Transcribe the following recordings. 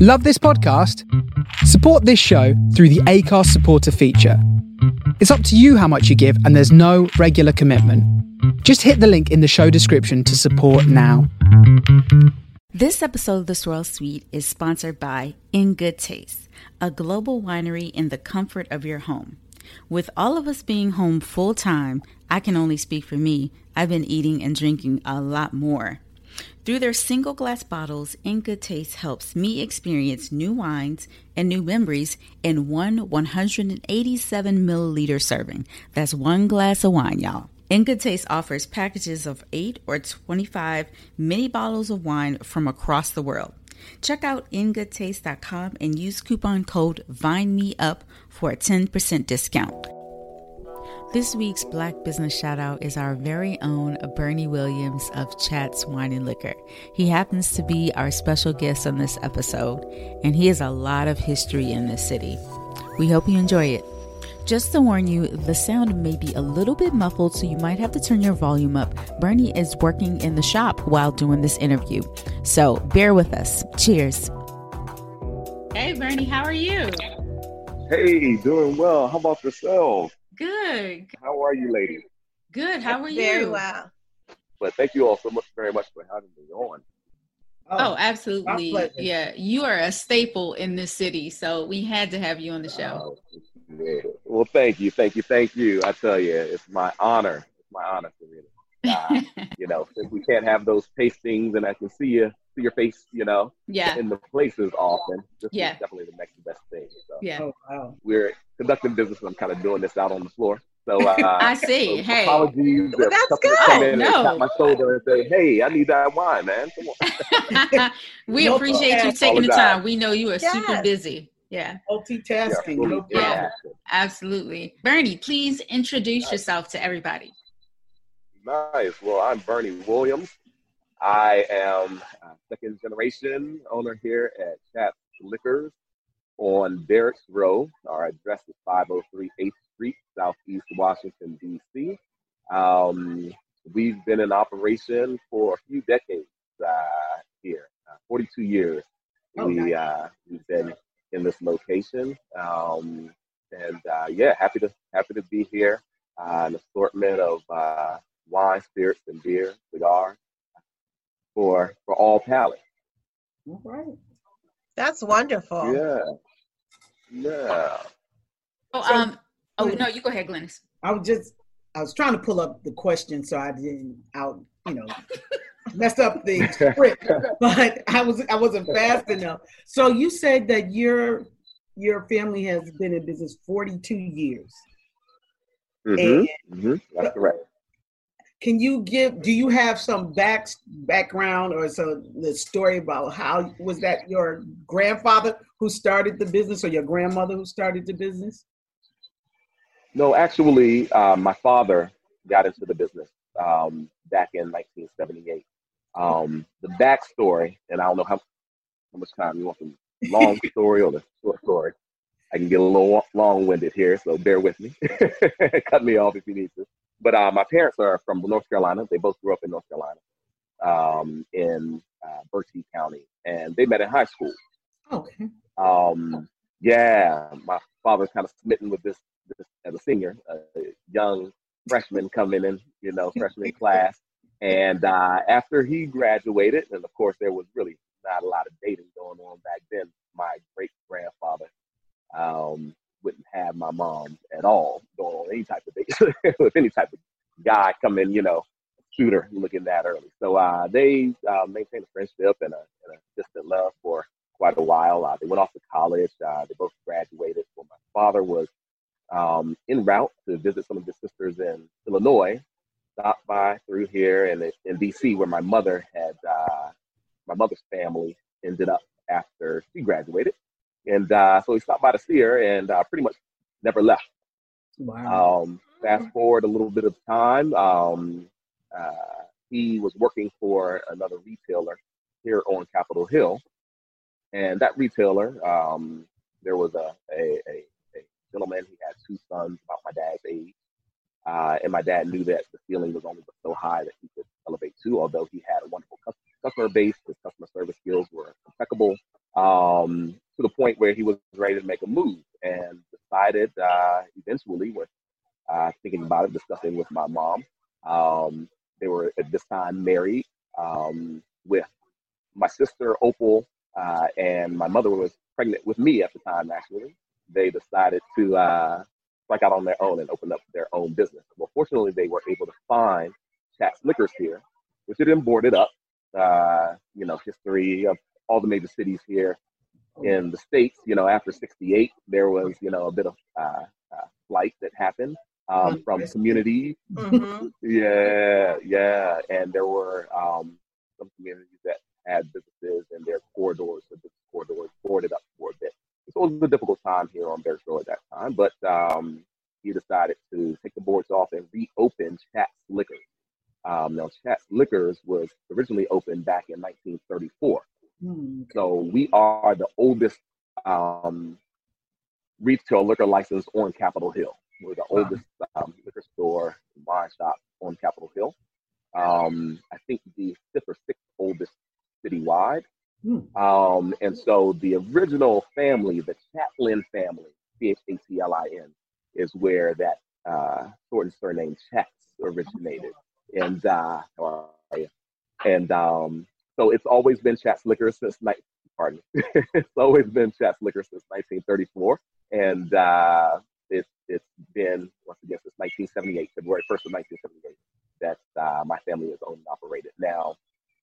Love this podcast? Support this show through the Acast supporter feature. It's up to you how much you give, and there's no regular commitment. Just hit the link in the show description to support now. This episode of The Swirl Suite is sponsored by In Good Taste, a global winery in the comfort of your home. With all of us being home full time, I can only speak for me. I've been eating and drinking a lot more. Through their single glass bottles, In Good Taste helps me experience new wines and new memories in one 187 milliliter serving. That's one glass of wine, y'all. In Good Taste offers packages of 8 or 25 mini bottles of wine from across the world. Check out ingoodtaste.com and use coupon code VINEMEUP for a 10% discount. This week's Black Business Shout Out is our very own Burnie Williams of Chats Wine and Liquor. He happens to be our special guest on this episode, and he has a lot of history in this city. We hope you enjoy it. Just to warn you, the sound may be a little bit muffled, so you might have to turn your volume up. Burnie is working in the shop while doing this interview, so bear with us. Cheers. Hey, Burnie, how are you? Hey, doing well. How about yourself? Good. How are you, ladies? Good. How are you? Very well. But thank you all so much, very much for having me on. Oh, oh absolutely. Yeah, you are a staple in this city, so we had to have you on the show. Uh, yeah. Well, thank you, thank you, thank you. I tell you, it's my honor. It's my honor to really. Uh, you know, if we can't have those tastings, and I can see you, see your face, you know, yeah, in the places often. This yeah. is definitely the next best thing. So, yeah. Oh, wow. We're conducting business. I'm kind of doing this out on the floor. So uh, I see. So hey, apologies. Well, that's good. Come in no. and tap my shoulder and say, "Hey, I need that wine, man. Come on." we No appreciate you problem. taking the time. We know you are super busy. Yeah, Multitasking. Yeah, no problem. yeah. absolutely. Burnie, please introduce yourself to everybody. Nice. Well, I'm Burnie Williams. I am a second generation owner here at Chat Liquors on Barracks Row. Our address is 503 8th Street, Southeast Washington, D.C. Um, we've been in operation for a few decades uh, here, uh, 42 years. Oh, we, nice. uh, we've been in this location. Um, and uh, yeah, happy to happy to be here. Uh, an assortment of uh, wine, spirits, and beer, cigars for for all palates. All right. That's wonderful. Yeah, yeah. Oh, So- um, oh no, you go ahead, Glynis. I was just I was trying to pull up the question so I didn't out you know mess up the script, but I was I wasn't fast enough. So you said that your your family has been in business 42 years. hmm And hmm That's correct. Can you give do you have some back background or so the story about how was that your grandfather who started the business or your grandmother who started the business? No, actually, uh, my father got into the business um, back in 1978. Um, the backstory, and I don't know how, how much time you want the long story or the short story. I can get a little long-winded here, so bear with me. Cut me off if you need to. But uh, my parents are from North Carolina. They both grew up in North Carolina, um, in uh, Berkeley County, and they met in high school. Okay. Um, yeah, my father's kind of smitten with this, this as a senior, a young freshman coming in, you know, freshman class. And uh, after he graduated, and of course there was really not a lot of dating going on back then. My great grandfather um, wouldn't have my mom at all going on any type of date with any type of guy coming, you know, shooter looking that early. So uh, they uh, maintained a friendship and a, and a distant love for quite a while. Uh, they went off to college. Uh, they both graduated. Well, my father was um, en route to visit some of his sisters in Illinois. Stopped by through here and in DC, where my mother had uh, my mother's family ended up after she graduated, and uh, so he stopped by to see her, and uh, pretty much never left. Wow. Um, fast forward a little bit of time, um, uh, he was working for another retailer here on Capitol Hill, and that retailer, um, there was a, a, a, a gentleman. He had two sons about my dad's age, uh, and my dad knew that the ceiling was only so high that he could elevate to. Although he had a wonderful customer base, his customer service skills were impeccable. Um, to the point where he was ready to make a move and decided uh, eventually, with uh, thinking about it, discussing with my mom, um, they were at this time married um, with my sister Opal, uh, and my mother was pregnant with me at the time. Actually, they decided to uh, strike out on their own and open up their own business. Well, fortunately, they were able to find Chat's Liquors here, which had been boarded up. Uh, you know, history of all the major cities here in the states. You know, after '68, there was you know a bit of uh, uh, flight that happened um, from communities. Mm-hmm. Yeah, yeah, and there were um, some communities that had businesses and their corridors, the business corridors, boarded up for a bit. So it was a difficult time here on Barracks Row at that time, but um, he decided to take the boards off and reopen Chat's Liquors. Um, now, Chat's Liquors was originally opened back in 1934. Hmm. So we are the oldest um, retail liquor license on Capitol Hill. We're the Wow. oldest um, liquor store, wine shop on Capitol Hill. Um, I think the fifth or sixth oldest citywide. Hmm. Um, and so the original family, the Chatlin family, C H A T L I N, is where that uh, short and surname Chats originated. And uh, and um, so it's always been Chats Liquor since night. Pardon, it's always been Chats Liquor since 1934, and uh, it's it's been once again since 1978, February 1st of 1978, that uh, my family is owned and operated. Now,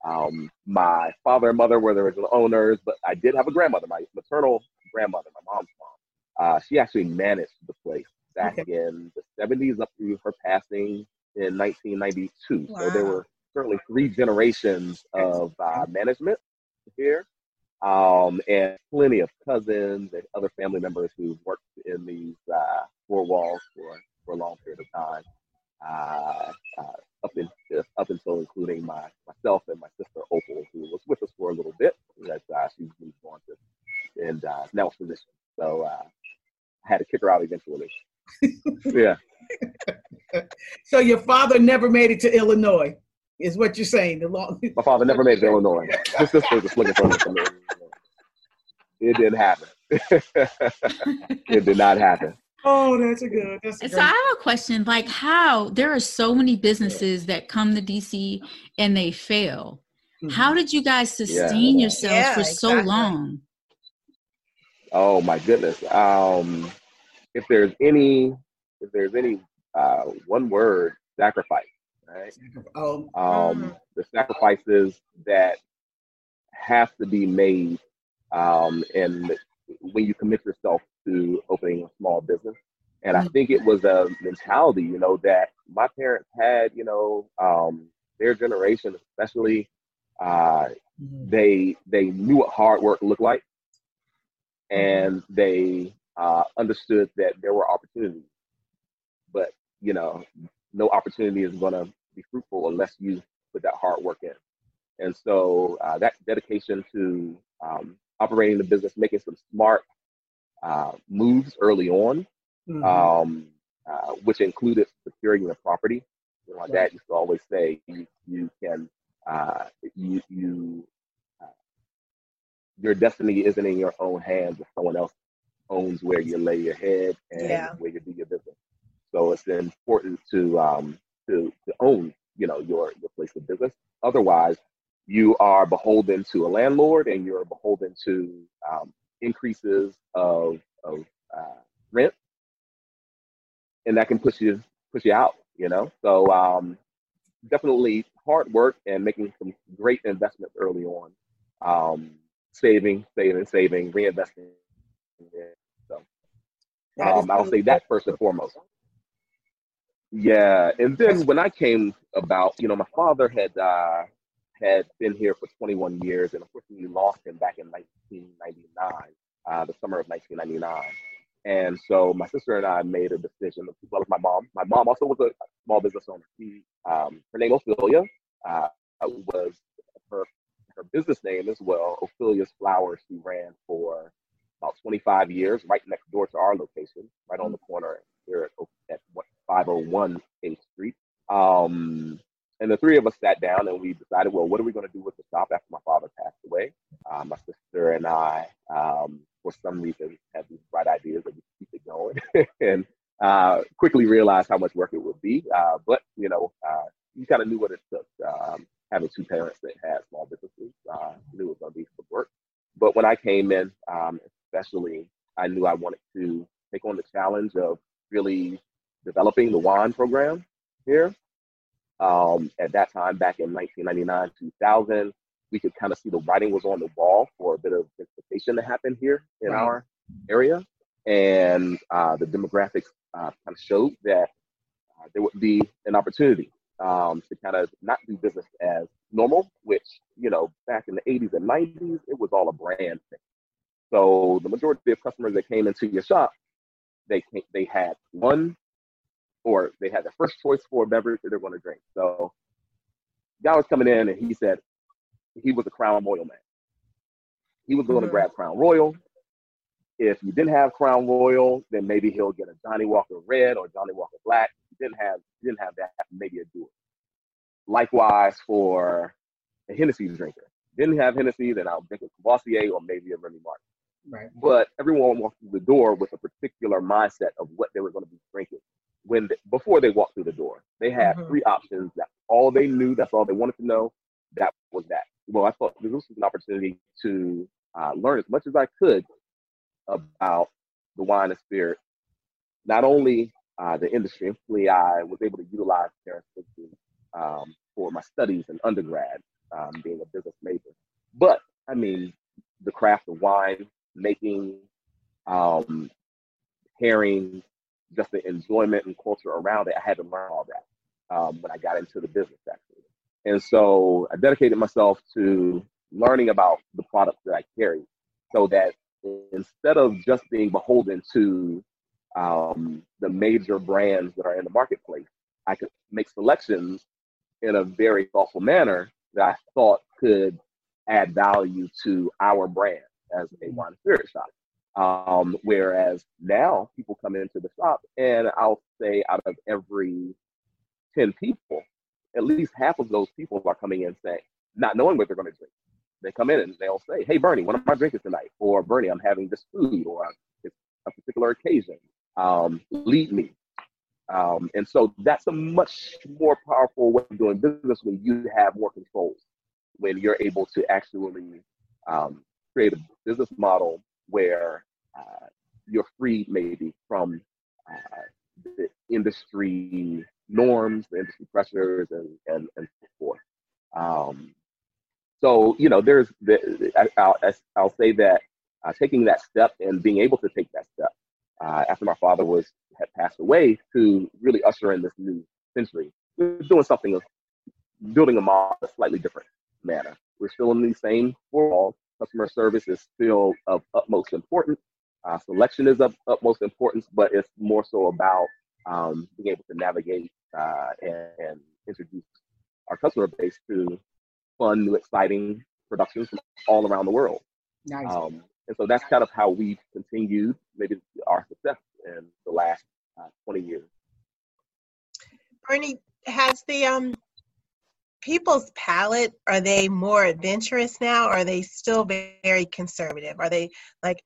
um, my father and mother were the original owners, but I did have a grandmother, my maternal grandmother, my mom's mom. Uh, she actually managed the place back in the 70s up through her passing in 1992. So there were certainly three generations of uh, management here, um, and plenty of cousins and other family members who worked in these uh, four walls for, for a long period of time. Uh, uh, up in up until including my myself and my sister Opal, who was with us for a little bit. That uh, she's moved on to and uh, now a physician. So uh, I had to kick her out eventually. yeah, So your father never made it to Illinois, is what you're saying. The long. my father never made it to Illinois. His sister was looking for him. It didn't happen. it did not happen. Oh, that's a good. That's a And good. so I have a question like how there are so many businesses that come to DC and they fail. Mhm. How did you guys sustain yourselves Yeah, for so long? Oh my goodness. Um, if there's any, if there's any uh, one word, sacrifice. Right. Oh, um, the sacrifices that have to be made um, and when you commit yourself to opening a small business. And i think it was a mentality you know that my parents had you know um, their generation especially uh, mhm. they they knew what hard work looked like. And they uh, understood that there were opportunities. But you know no opportunity is going to be fruitful unless you put that hard work in and so uh, that dedication to um, operating the business making some smart uh, moves early on Mhm. um, uh, which included securing the property. You know, my dad used to always say, "You, you can, uh, you, you, uh, your destiny isn't in your own hands. If someone else owns where you lay your head and Yeah. where you do your business, so it's important to um, to to own, you know, your your place of business. Otherwise, you are beholden to a landlord, and you're beholden to um, increases of of uh, rent. And that can push you push you out you know? So um definitely hard work and making some great investments early on. Um saving saving saving reinvesting. So um, i'll say that first and foremost yeah and then when i came about you know my father had uh had been here for 21 years and unfortunately lost him back in 1999 uh, the summer of 1999. And so my sister and I made a decision, as well as my mom. My mom also was a small business owner. She, um, her name Ophelia uh, was her her business name as well. Ophelia's Flowers. She ran for about 25 years, right next door to our location, right on the corner here at, at 501 8th Street. Um, and the three of us sat down and we decided, well, what are we going to do with the shop after my father passed away? Uh, my sister and I, um, for some reason, had these bright ideas that we keep it going, and uh, quickly realized how much work it would be. Uh, but you know, uh, you kind of knew what it took. Um, having two parents that had small businesses, uh, knew it was going to be some work. But when I came in, um, especially, I knew I wanted to take on the challenge of really developing the wine program here. Um, at that time, back in 1999, 2000, we could kind of see the writing was on the wall for a bit of gentrification to happen here in right. our area. And uh, the demographics uh, kind of showed that uh, there would be an opportunity um, to kind of not do business as normal, which, you know, back in the 80s and 90s, it was all a brand thing. So the majority of customers that came into your shop, they came, they had one or they had the first choice for a beverage that they're going to drink. So guy was coming in and he said he was a Crown Royal man. He was going mm-hmm. to grab Crown Royal. If you didn't have Crown Royal, then maybe he'll get a Johnnie Walker Red or Johnnie Walker Black. If you didn't have didn't have that, maybe a Dewar's. Likewise for a Hennessy drinker. Didn't have Hennessy, then I'll drink a Courvoisier or maybe a Remy Martin. Right. But everyone walked through the door with a particular mindset of what they were going to be drinking when before they walked through the door. They had mm-hmm. three options. That all they knew. That's all they wanted to know. That was that. Well, I thought this was an opportunity to uh, learn as much as I could about the wine and spirit. Not only uh, the industry, hopefully I was able to utilize Terrence um, for my studies in undergrad, um, being a business major. But I mean, the craft of wine making, um, pairing, just the enjoyment and culture around it. I had to learn all that um, when I got into the business actually. And so I dedicated myself to learning about the products that I carry so that instead of just being beholden to um, the major brands that are in the marketplace, I could make selections in a very thoughtful manner that I thought could add value to our brand as a wine and spirit shop. Um, whereas now people come into the shop and I'll say out of every 10 people, at least half of those people are coming in saying, not knowing what they're going to drink. They come in and they'll say, Hey, Burnie, what am I drinking tonight? Or Burnie, I'm having this food or it's a particular occasion. Um, lead me. Um, and so that's a much more powerful way of doing business when you have more controls, when you're able to actually um, create a business model where uh, you're free maybe from uh, the industry norms, the industry pressures, and and, and so forth. Um, so you know, there's the, I, will I'll say that uh, taking that step and being able to take that step uh, after my father was had passed away to really usher in this new century. We're doing something, of building a model a slightly different manner. We're still in the same walls. Customer service is still of utmost importance. Uh, selection is of utmost importance, but it's more so about um, being able to navigate uh, and, and, introduce our customer base to fun, new, exciting productions from all around the world. Nice. Um, and so that's kind of how we've continued maybe our success in the last uh, 20 years. Burnie, has the um, people's palate, are they more adventurous now? Or are they still very conservative? Are they like,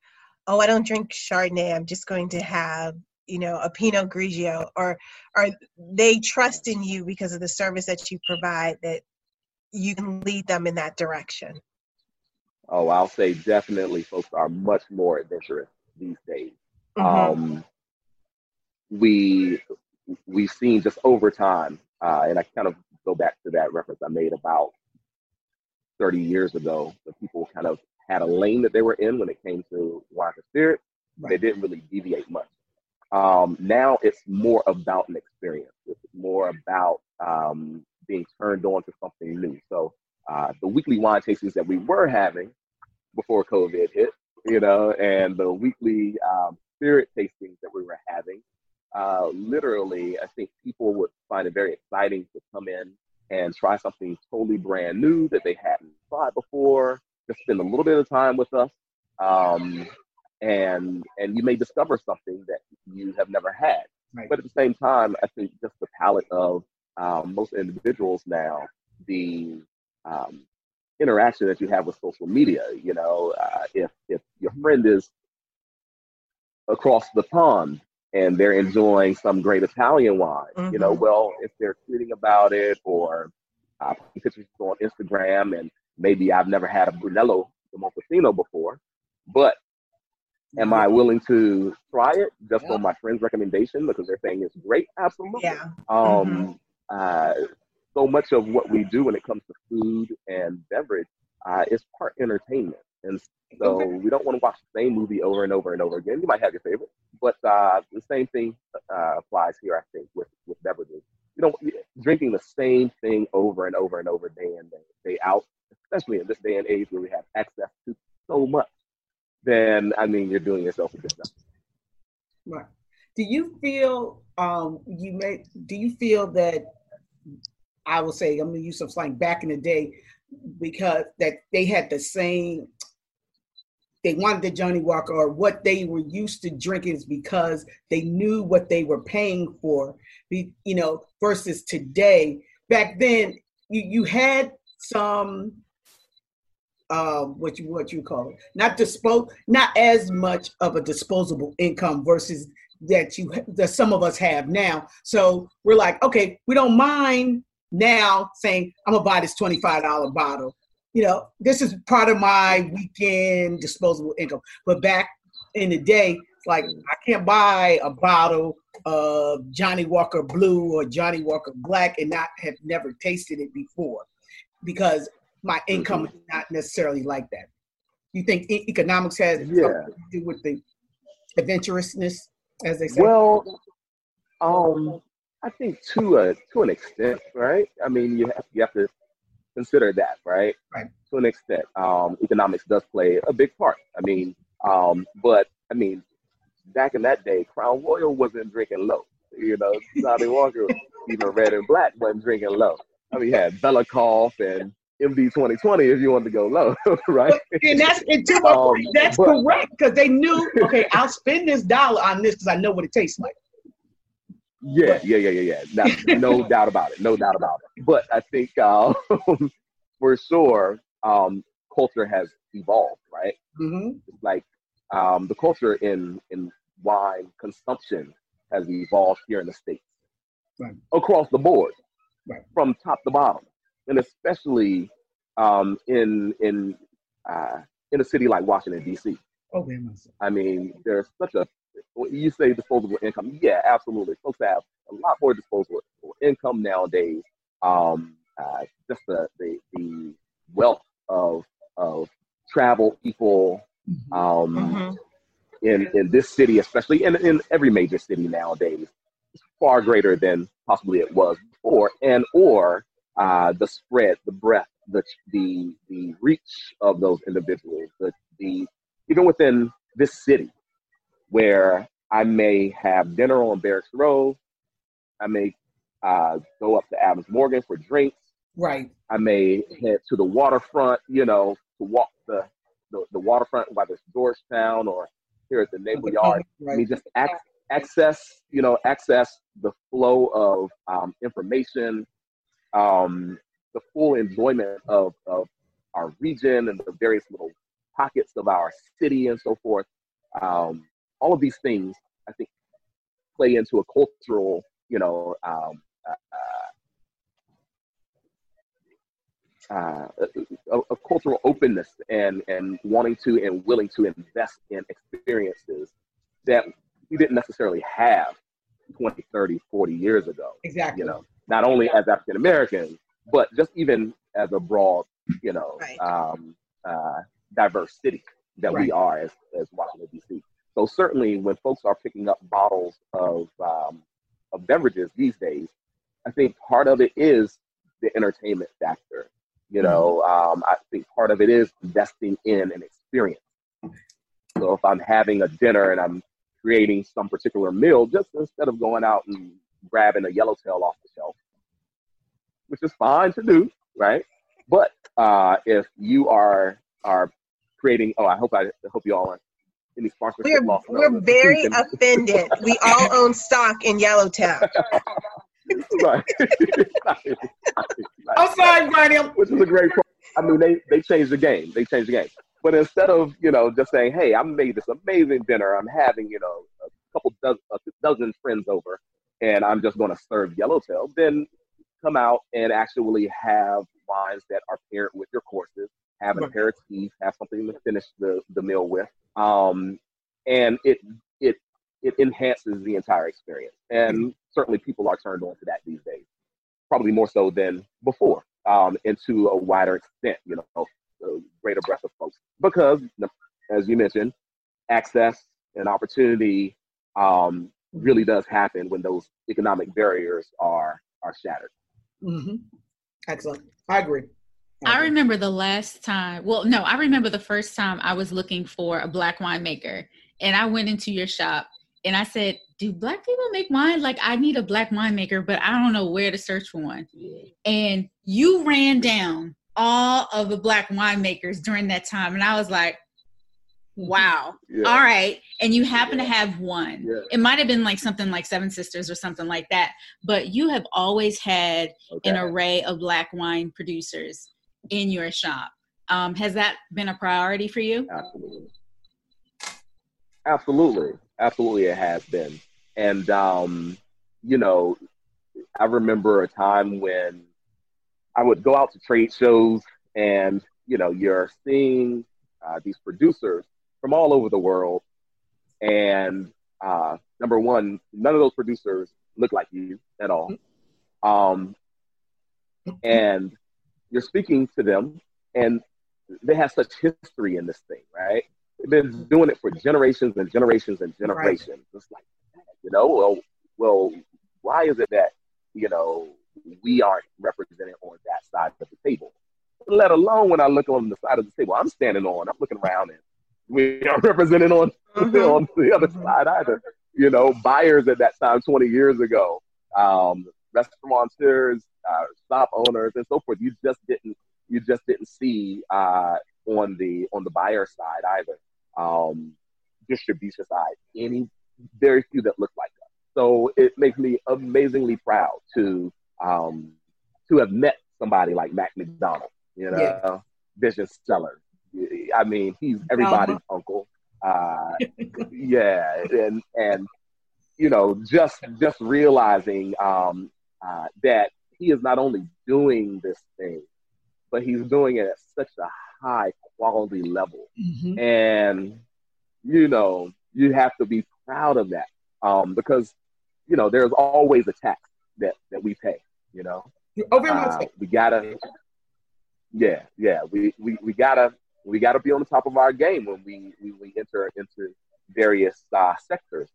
oh, I don't drink Chardonnay. I'm just going to have, you know, a Pinot Grigio, or are they trust in you because of the service that you provide that you can lead them in that direction? Oh, I'll say definitely folks are much more adventurous these days. Mm-hmm. Um, we we've seen just over time, uh, and I kind of go back to that reference I made about 30 years ago, that people kind of had a lane that they were in when it came to wine and spirit. Right. They didn't really deviate much. Um, now it's more about an experience. It's more about um, being turned on to something new. So uh, the weekly wine tastings that we were having before COVID hit, you know, and the weekly um, spirit tastings that we were having. Uh, literally, I think people would find it very exciting to come in and try something totally brand new that they hadn't tried before. Just spend a little bit of time with us, um, and and you may discover something that you have never had. Right. But at the same time, I think just the palette of um, most individuals now, the um, interaction that you have with social media. You know, uh, if if your friend is across the pond and they're enjoying some great Italian wine, mm-hmm. you know, mm-hmm. well, if they're tweeting about it or uh, pictures on Instagram, and maybe I've never had a Brunello di Montalcino before, but am I willing to try it just yeah. on my friend's recommendation because they're saying it's great? Absolutely. Yeah. Um, mm-hmm. uh, so much of what we do when it comes to food and beverage uh, is part entertainment. And so we don't want to watch the same movie over and over and over again. You might have your favorite, but uh, the same thing uh, applies here, I think, with, with beverages. You know, drinking the same thing over and over and over day in, day, day out, especially in this day and age where we have access to so much, then, I mean, you're doing yourself a disservice. Right. Do you feel, um, you may, do you feel that I will say, I'm gonna use some slang back in the day because that they had the same they wanted the Johnnie Walker or what they were used to drinking is because they knew what they were paying for. You know, versus today. Back then, you you had some uh, what you what you call it, not dispose, not as much of a disposable income versus that you that some of us have now. So we're like, okay, we don't mind now saying I'm gonna buy this $25 bottle. You know, this is part of my weekend disposable income. But back in the day, like I can't buy a bottle of Johnnie Walker Blue or Johnnie Walker Black and not have never tasted it before because my income mm-hmm. is not necessarily like that. You think e- economics has yeah. something to do with the adventurousness, as they say? Well, um, I think to a to an extent, right? I mean, you have you have to consider that, right? Right. To an extent, um, economics does play a big part. I mean, um, but I mean, back in that day, Crown Royal wasn't drinking low. You know, Johnnie Walker, even Red and Black, wasn't drinking low. I mean, you had Belikov and MD 2020 if you wanted to go low, right? And that's and to um, that's but, correct because they knew, okay, I'll spend this dollar on this because I know what it tastes like. Yeah, yeah, yeah, yeah, yeah. No, no doubt about it. No doubt about it. But I think uh, for sure, um, culture has evolved, right? Mm-hmm. Like um, the culture in in wine consumption has evolved here in the states, right. across the board, right. from top to bottom, and especially um, in in uh, in a city like Washington D.C. Oh, I mean, there's such a you say disposable income. Yeah, absolutely. Folks have a lot more disposable income nowadays. Um, uh, just the, the, the wealth of of travel people mm-hmm. um, mm-hmm. in in this city, especially in in every major city nowadays, is far greater than possibly it was before, and or uh, the spread, the breadth, the the the reach of those individuals, the the even within this city, where I may have dinner on Barracks Row. I may uh, go up to Adams Morgan for drinks. Right. I may head to the waterfront, you know, to walk the, the, the waterfront, whether it's Georgetown or here at the Naval Yard. Right. I mean, just ac- access, you know, access the flow of um, information, um, the full enjoyment of, of our region and the various little pockets of our city and so forth. Um, all of these things, I think, play into a cultural, you know, um, uh, uh, a, a, cultural openness and and wanting to and willing to invest in experiences that we didn't necessarily have 20, 30, 40 years ago. Exactly. You know, not only as African Americans, but just even as a broad, you know, right. um, uh, diverse city that right. we are as, as Washington, D.C. So certainly, when folks are picking up bottles of um, of beverages these days, I think part of it is the entertainment factor. You know, mm-hmm. um, I think part of it is investing in an experience. So if I'm having a dinner and I'm creating some particular meal, just instead of going out and grabbing a yellowtail off the shelf, which is fine to do, right? But uh, if you are are creating, oh, I hope I, I hope you all are any sponsorship we're, We're very offended. we all own stock in Yellowtail. right. I'm sorry, Burnie. Which is a great point. I mean, they, they changed the game. They changed the game. But instead of, you know, just saying, hey, I made this amazing dinner. I'm having, you know, a couple dozen, a dozen friends over, and I'm just going to serve Yellowtail, then come out and actually have wines that are paired with your courses, have an aperitif, have something to finish the, the meal with. Um, and it, it, it enhances the entire experience. And certainly people are turned on to that these days, probably more so than before, um, and to a wider extent, you know, a greater breadth of folks. Because, as you mentioned, access and opportunity um, really does happen when those economic barriers are are shattered. Mm-hmm. Excellent. I agree. I mm-hmm. remember the last time, well, no, I remember the first time I was looking for a black winemaker and I went into your shop and I said, Do black people make wine? Like, I need a black winemaker, but I don't know where to search for one. And you ran down all of the black winemakers during that time. And I was like, Wow. Yeah. All right. And you happen yeah. to have one. Yeah. It might have been like something like Seven Sisters or something like that. But you have always had okay. an array of black wine producers in your shop. Um, has that been a priority for you? Absolutely. Absolutely. Absolutely, it has been. And, um, you know, I remember a time when I would go out to trade shows and, you know, you're seeing uh, these producers from all over the world. And uh, number one, none of those producers look like you at all. Um, and you're speaking to them, and they have such history in this thing, right? They've been doing it for generations and generations and generations. Right. It's like, you know, well, well, why is it that you know we aren't represented on that side of the table? Let alone when I look on the side of the table, I'm standing on. I'm looking around and we aren't represented on, mm-hmm. on the other mm-hmm. side either. You know, buyers at that time, 20 years ago, um, restaurateurs, uh, shop owners, and so forth. You just didn't you just didn't see uh, on the on the buyer side either. Um, distribution side, any very few that look like us. So it makes me amazingly proud to um, to have met somebody like Mac McDonald. You know, yeah. Vision Cellar. I mean, he's everybody's uncle. Uh, yeah, and and you know, just just realizing um, uh, that he is not only doing this thing, but he's doing it at such a high quality level, mm-hmm. and you know, you have to be proud of that um, because you know there's always a tax that that we pay. You know, uh, we gotta. Yeah, yeah, we, we, we gotta we got to be on the top of our game when we we, we enter into various uh, sectors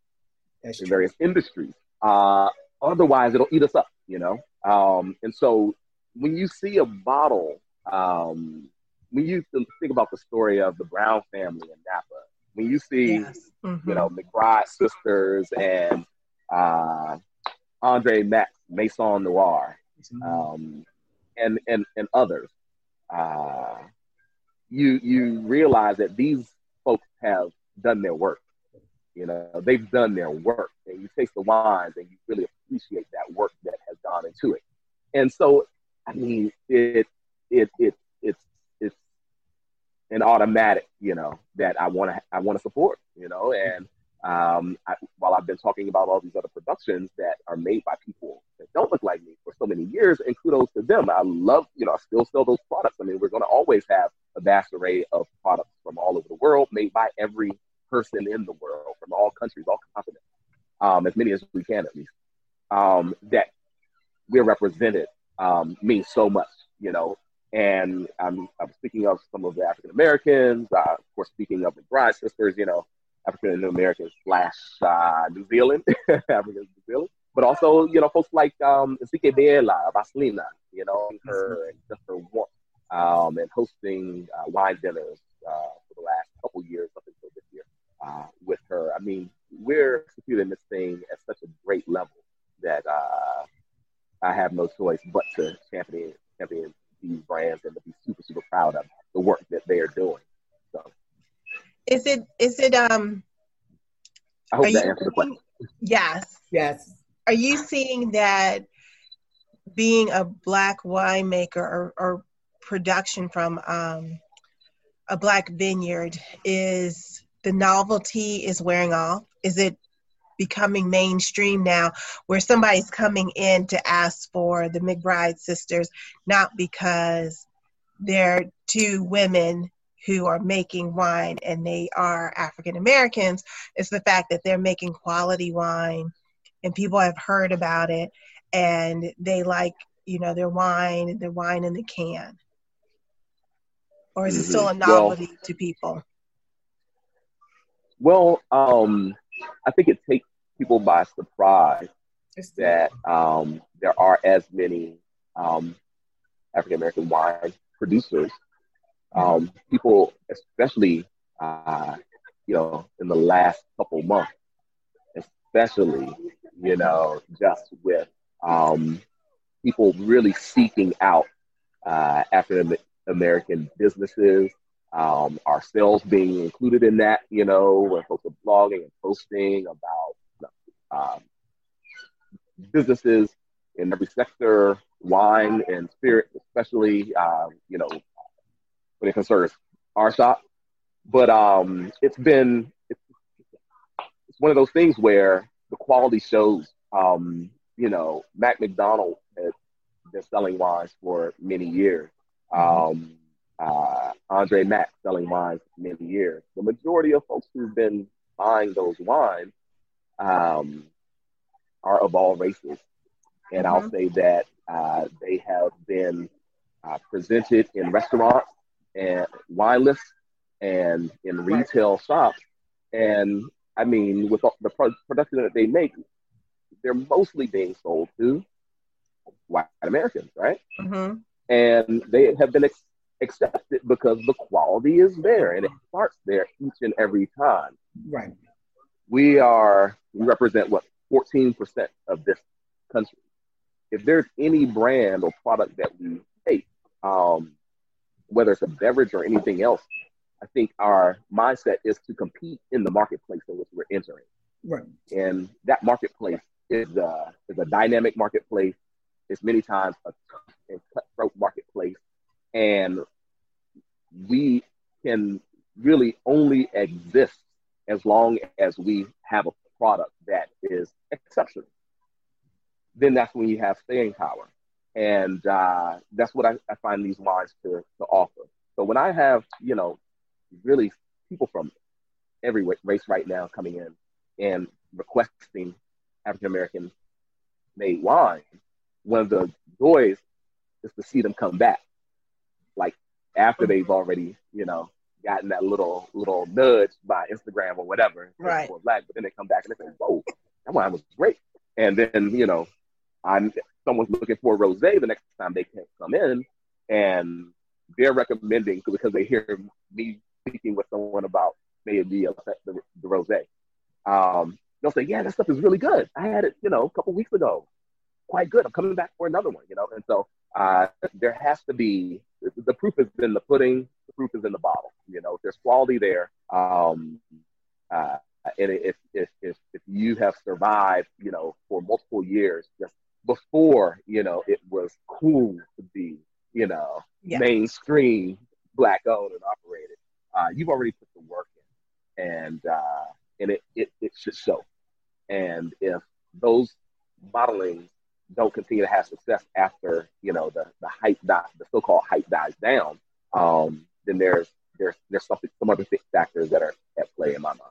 That's in various industries. Uh, otherwise, it'll eat us up, you know. Um, and so, when you see a bottle, um, when you think about the story of the Brown family in Napa, when you see, yes. mm-hmm. you know, McBride sisters and uh, Andre Mack's, Maison Noir, mm-hmm. um, and and and others. Uh, you you realize that these folks have done their work. You know, they've done their work, and you taste the wines, and you really appreciate that work that has gone into it. And so, I mean, it it it it's it's an automatic, you know, that I want to I want to support, you know, and um, I, while I've been talking about all these other productions that are made by people that don't look like me for so many years, and kudos to them. I love, you know, I still sell those products. I mean, we're going to always have a vast array of products from all over the world, made by every person in the world, from all countries, all continents, um, as many as we can at least. Um, that we're represented um, means so much, you know. And I'm, I'm speaking of some of the African Americans, uh, of course, speaking of the Bride Sisters, you know, African Americans slash uh, New Zealand, African New Zealand, but also you know folks like um, Ntsiki Biyela, you know, her and just her warmth, um, and hosting uh, wine dinners uh, for the last couple years up until this year. With her. I mean, we're executing this thing at such a great level that uh, I have no choice but to champion champion these brands and to be super super proud of the work that they are doing. So, is it is it um? I hope that answers the question. Yes. Yes. Are you seeing that being a black winemaker or, or production from um, a black vineyard is the novelty is wearing off? Is it becoming mainstream now where somebody's coming in to ask for the McBride sisters, not because they're two women who are making wine and they are African Americans. It's the fact that they're making quality wine and people have heard about it and they like, you know, their wine, and their wine in the can. Or is mm-hmm. it still a novelty well, to people? Well, um, I think it takes people by surprise that um, there are as many um, African American wine producers. Um, people, especially uh, you know, in the last couple months, especially you know, just with um, people really seeking out uh, African American businesses, um, ourselves being included in that, you know, when folks are blogging and posting about um, businesses in every sector, wine and spirit, especially, um, you know, when it concerns our shop. But um, it's been, it's, it's one of those things where the quality shows, um, you know, Mac McDonald has been selling wines for many years. Um, uh, Andre Mack selling wines for many years. The majority of folks who've been buying those wines um, are of all races. And mm-hmm. I'll say that uh, they have been uh, presented in restaurants and wine lists and in retail shops. And I mean, with the pro- production that they make, they're mostly being sold to white Americans, right? Mm-hmm. And they have been ex- accepted because the quality is there and it starts there each and every time. Right we are we represent what 14% of this country. If there's any brand or product that we take, um, whether it's a beverage or anything else, I think our mindset is to compete in the marketplace in which we're entering. Right. And that marketplace is a, is a dynamic marketplace. It's many times a tough and cutthroat marketplace. And we can really only exist as long as we have a product that is exceptional. Then that's when you have staying power. And uh, that's what I, I, find these wines to, to offer. So when I have, you know, really people from every race right now coming in and requesting African American made wine, one of the joys is to see them come back. Like after they've already, you know, gotten that little little nudge by Instagram or whatever. Right. black, but then they come back and they say, "Whoa, that wine was great." And then you know, I'm someone's looking for a rosé the next time they can come in, and they're recommending because they hear me speaking with someone about maybe the the, the rosé. Um, they'll say, "Yeah, that stuff is really good. I had it, you know, a couple weeks ago. Quite good. I'm coming back for another one." You know, and so uh, there has to be the proof is in the pudding, the proof is in the bottle. You know, if there's quality there. Um, uh, and if, if, if, if you have survived, you know, for multiple years, just before, you know, it was cool to be, you know, yeah. mainstream black owned and operated, uh, you've already put the work in and, uh, and it, it, it should show. And if those modeling don't continue to have success after you know the the hype die, the so-called hype dies down, um, then there's there's there's something some other factors that are at play in my mind.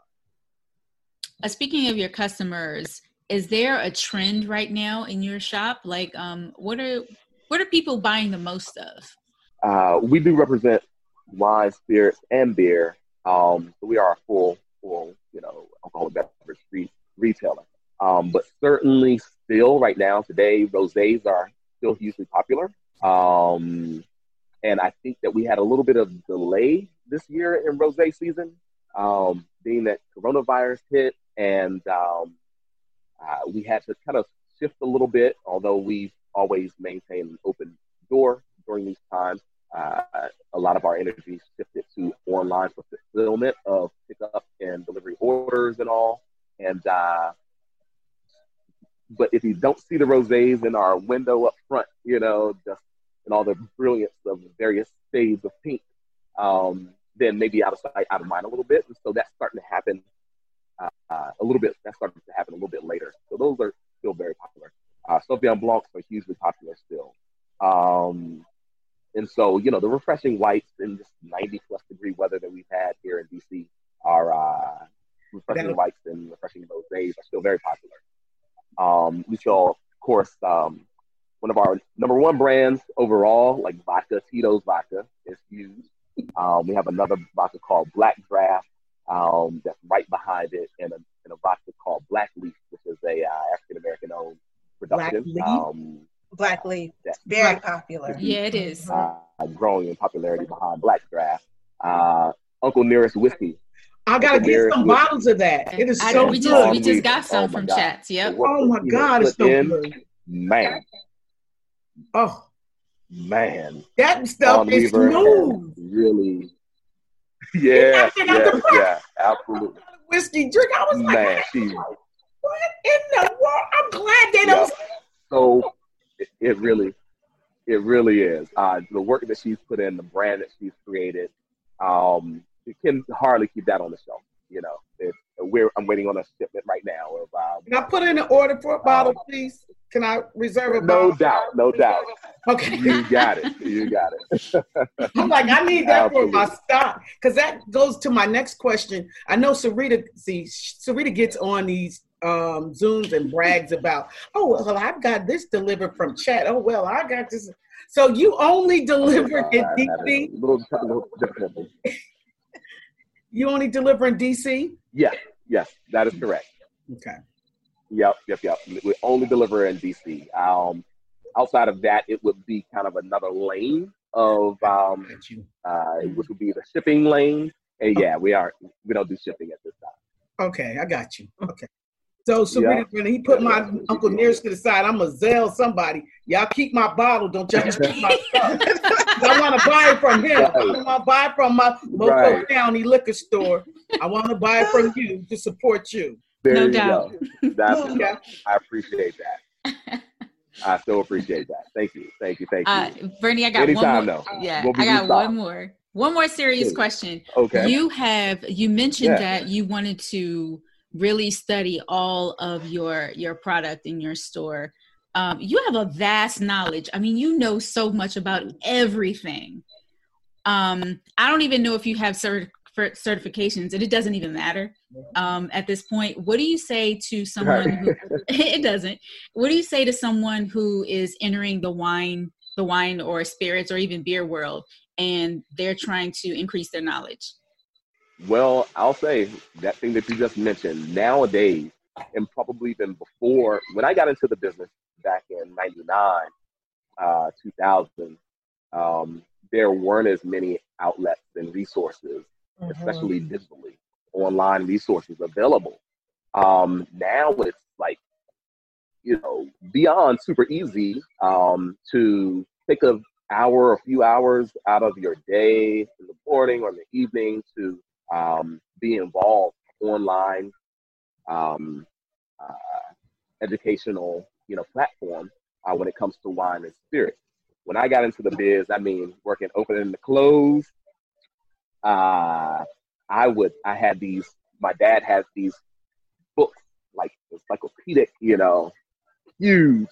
Uh, speaking of your customers, is there a trend right now in your shop? Like, um, what are what are people buying the most of? Uh, we do represent wine, spirits, and beer. Um, so we are a full, full, you know, alcoholic beverage retailer. Um, but certainly still right now today, rosés are still hugely popular. Um, and I think that we had a little bit of delay this year in rosé season, um, being that coronavirus hit and um, uh, we had to kind of shift a little bit, although we've always maintained an open door during these times. Uh, a lot of our energy shifted to online fulfillment of pickup and delivery orders and all. And uh, but if you don't see the rosés in our window up front, you know, just and all the brilliance of various shades of pink, um, then maybe out of sight, out of mind a little bit. And so that's starting to happen uh, uh, a little bit. That's starting to happen a little bit later. So those are still very popular. Uh, Sauvignon Blancs are hugely popular still. Um, and so, you know, the refreshing whites in this 90 plus degree weather that we've had here in DC are uh, refreshing whites and refreshing rosés are still very popular. Um, we saw, of course, um, one of our number one brands overall, like vodka, Tito's vodka, is used. Um, we have another vodka called Black Draft um, that's right behind it, and a, and a vodka called Black Leaf, which is a uh, African American owned production. Black Leaf? Um, Black Leaf, very popular. Yeah, it is. Uh, growing in popularity behind Black Draft. Uh, Uncle Nearest Whiskey I gotta get some bottles of that. It is I, so we good. just we just got some Oh from God. chats. Yep. oh my God, it's so In, good. Man, Oh, man. that stuff Fawn is Weaver smooth. Really, yeah, knocked it out yeah, yeah, absolutely. Whiskey drink. I was like, Man, she what in the world? I'm glad they don't. Yeah. so it, it really, it really is. Uh, the work that she's put in, the brand that she's created, um, you can hardly keep that on the shelf. You know, it, we're I'm waiting on a shipment right now of um, Can I put in an order for a bottle, please? Can I reserve a no bottle? doubt, no doubt. Okay. You got it, you got it. I'm like, I need that for my stock because that goes to my next question. I know Sarita, see, Sarita gets on these um, Zooms and brags about, oh, well, I've got this delivered from chat. Oh, well, I got this. So you only deliver in Uh, DC? a little, a little differently. You only deliver in DC? Yes, yes, that is correct. Okay. Yep, yep, yep. We only deliver in DC. Um, outside of that, it would be kind of another lane of um, uh, which would be the shipping lane. And yeah, we are we don't do shipping at this time. Okay, I got you. Okay. So Sarita, Yeah. when he put my Yeah. uncle nearest to the side, I'm gonna zell somebody. Y'all keep my bottle, don't y'all just keep my stuff. I want to buy it from him. I want to buy it from my Moco Right. County liquor store. I want to buy it from you to support you. There No you doubt. go. That's Okay. I appreciate that. I still appreciate that. Thank you, thank you, thank you. Uh, Bernie, I got Anytime, one more. though. Yeah, We'll I got stop. one more. One more serious Please. question. okay. You have you mentioned Yeah. that you wanted to really study all of your your product in your store. Um, you have a vast knowledge. I mean, you know so much about everything. Um, I don't even know if you have cert- certifications, and it doesn't even matter um, at this point. What do you say to someone? Who, it doesn't. What do you say to someone who is entering the wine, the wine or spirits or even beer world, and they're trying to increase their knowledge? Well, I'll say that thing that you just mentioned nowadays, and probably even before, when I got into the business back in 99, uh, 2000, um, there weren't as many outlets and resources, especially digitally, online resources available. Um, now it's like, you know, beyond super easy um, to take a hour, a few hours out of your day in the morning or in the evening to um, be involved online um, uh, educational you know platform uh, when it comes to wine and spirits. When I got into the biz, I mean working opening the close. Uh, I would I had these. My dad has these books like encyclopedic, you know, huge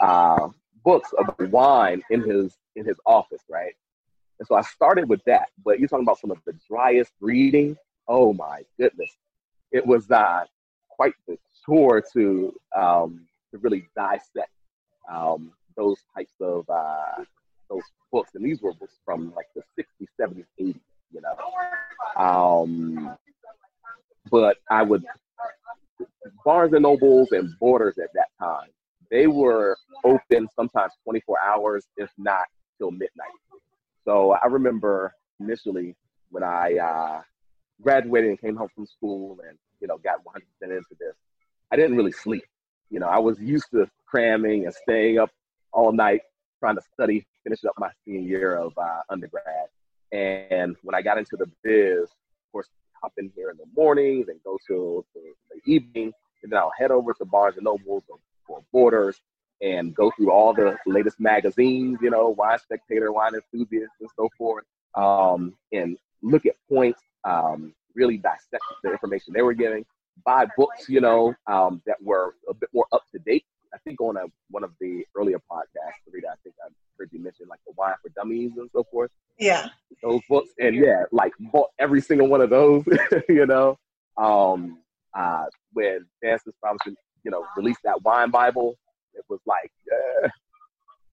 uh, books of wine in his in his office, right? And so I started with that. But you're talking about some of the driest reading. Oh my goodness, it was uh, quite the chore to um, to really dissect um, those types of uh, those books. And these were books from like the 60s, 70s, 80s, you know. Um, but I would Barnes and Nobles and Borders at that time. They were open sometimes 24 hours, if not till midnight. So I remember initially when I uh, graduated and came home from school and you know got 100% into this, I didn't really sleep. You know, I was used to cramming and staying up all night trying to study, finish up my senior year of uh, undergrad. And when I got into the biz, of course, hop in here in the mornings and go till the evening, and then I'll head over to Barnes and Nobles or, or Borders and go through all the latest magazines, you know, Wine Spectator, Wine Enthusiast, and so forth, um, and look at points, um, really dissect the information they were giving, buy books, you know, um, that were a bit more up to date. I think on a, one of the earlier podcasts, Rita, I think I heard you mention like the Wine for Dummies and so forth. Yeah. Those books, and yeah, like bought every single one of those, you know. Um, uh, when Jancis Robinson, you know, released that Wine Bible, it was like uh,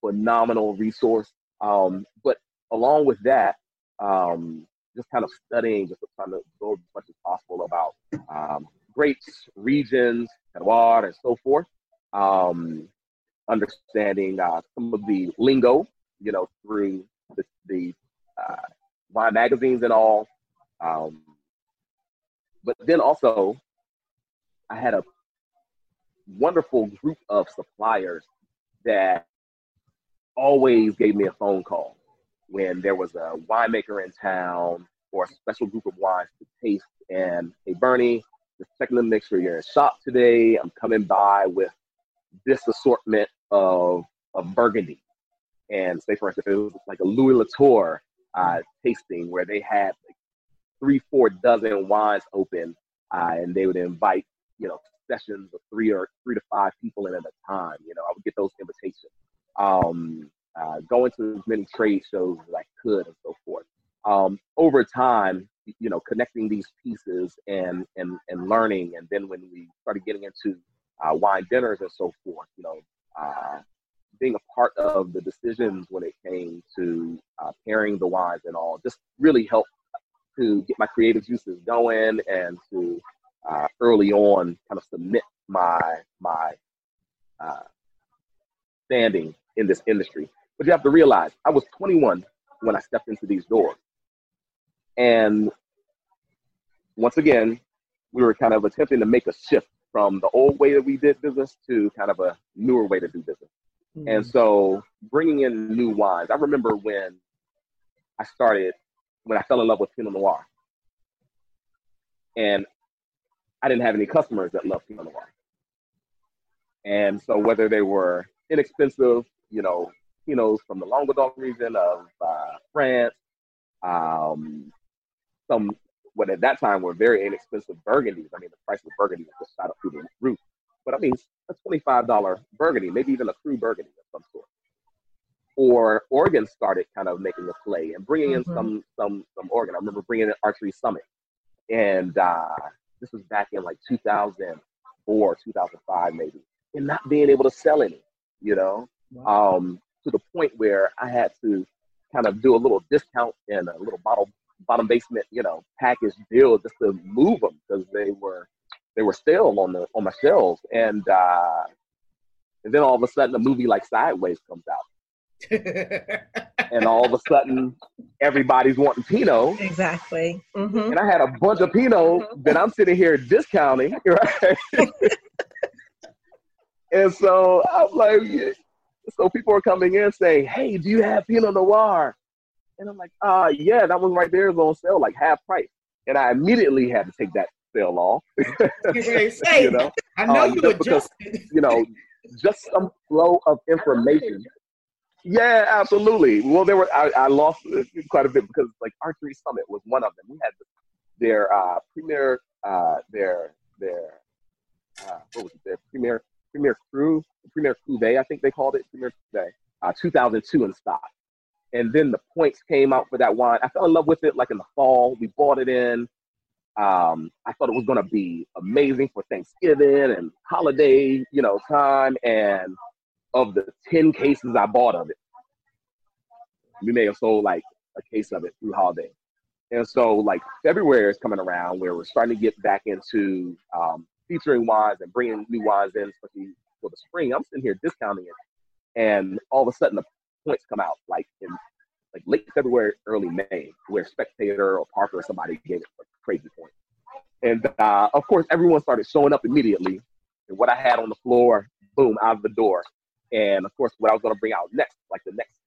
phenomenal resource. Um, but along with that, um, just kind of studying, just trying to absorb as much as possible about um, grapes, regions, terroir, and so forth. Um, understanding uh, some of the lingo, you know, through the, the uh, wine magazines and all. Um, but then also, I had a wonderful group of suppliers that always gave me a phone call when there was a winemaker in town or a special group of wines to taste. And hey, Bernie, just checking to make sure you're in shop today. I'm coming by with this assortment of of Burgundy. And say, for instance, it was like a Louis Latour uh, tasting where they had like three, four dozen wines open, uh, and they would invite, you know, sessions of three or three to five people in at a time. You know, I would get those invitations. Um, uh, going to as many trade shows as I could and so forth. Um, over time, you know, connecting these pieces and and and learning, and then when we started getting into uh, wine dinners and so forth, you know, uh, being a part of the decisions when it came to uh, pairing the wines and all, just really helped to get my creative juices going and to uh, early on kind of submit my my uh, standing in this industry. But you have to realize, I was 21 when I stepped into these doors. And once again, we were kind of attempting to make a shift from the old way that we did business to kind of a newer way to do business. Mm-hmm. And so bringing in new wines, I remember when I started, when I fell in love with Pinot Noir. And I didn't have any customers that loved Pinot Noir. And so whether they were inexpensive, you know, Pinots from the Languedoc region of uh, France, um, some what at that time were very inexpensive Burgundies. I mean, the price of Burgundy was just shot up through the roof. But I mean, a twenty-five dollar Burgundy, maybe even a Cru Burgundy of some sort. Or Oregon started kind of making a play and bringing mm-hmm. in some some some Oregon. I remember bringing in Archery Summit, and uh, this was back in like 2004, 2005 maybe, and not being able to sell any, you know, wow. um, to the point where I had to kind of do a little discount and a little bottle bottom basement, you know, package deal just to move them because they were they were still on the on my shelves, and uh, and then all of a sudden a movie like Sideways comes out, and all of a sudden everybody's wanting Pinot. Exactly. Mm-hmm. And I had a bunch of Pinot mm-hmm. that I'm sitting here discounting, right? and so I'm like, so people are coming in saying, "Hey, do you have Pinot Noir?" And I'm like, "Uh, yeah, that one right there is on sale, like half price." And I immediately had to take that sale off. you know, I know um, you because, you know, just some flow of information yeah, absolutely. Well, there were I, I, lost quite a bit because like Archery Summit was one of them. We had their uh, premier, uh, their their uh, what was it? Their premier premier cru, premier cuvee, I think they called it premier cuvee, uh, 2002 in stock. And then the points came out for that wine. I fell in love with it like in the fall. We bought it in. Um, I thought it was going to be amazing for Thanksgiving and holiday, you know, time. And of the 10 cases I bought of it. We may have sold like a case of it through holiday. And so like February is coming around where we're starting to get back into um, featuring wines and bringing new wines in, especially for the spring. I'm sitting here discounting it. And all of a sudden the points come out like in like late February, early May, where Spectator or Parker or somebody gave it for crazy point. And uh, of course, everyone started showing up immediately. And what I had on the floor, boom, out of the door. And of course, what I was going to bring out next, like the next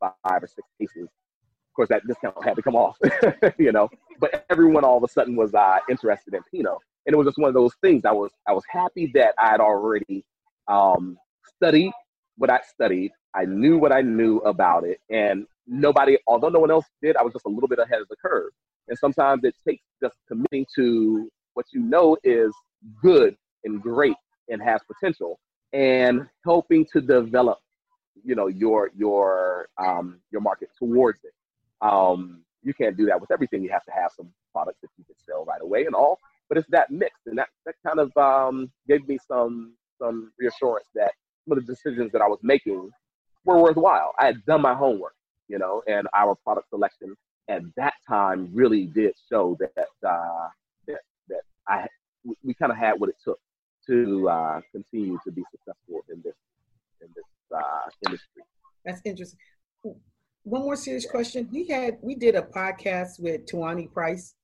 five or six pieces. of course, that discount had to come off, you know. But everyone all of a sudden was uh, interested in Pinot, and it was just one of those things. I was I was happy that I had already um, studied what I studied. I knew what I knew about it, and nobody, although no one else did, I was just a little bit ahead of the curve. And sometimes it takes just committing to what you know is good and great and has potential, and helping to develop, you know, your your um, your market towards it. Um, you can't do that with everything. You have to have some products that you can sell right away and all. But it's that mix, and that that kind of um, gave me some some reassurance that some of the decisions that I was making were worthwhile. I had done my homework, you know, and our product selection at that time really did show that uh, that that I we, we kind of had what it took to uh, continue to be successful in this in this uh, industry. That's interesting. One more serious question. We had we did a podcast with Tawani Price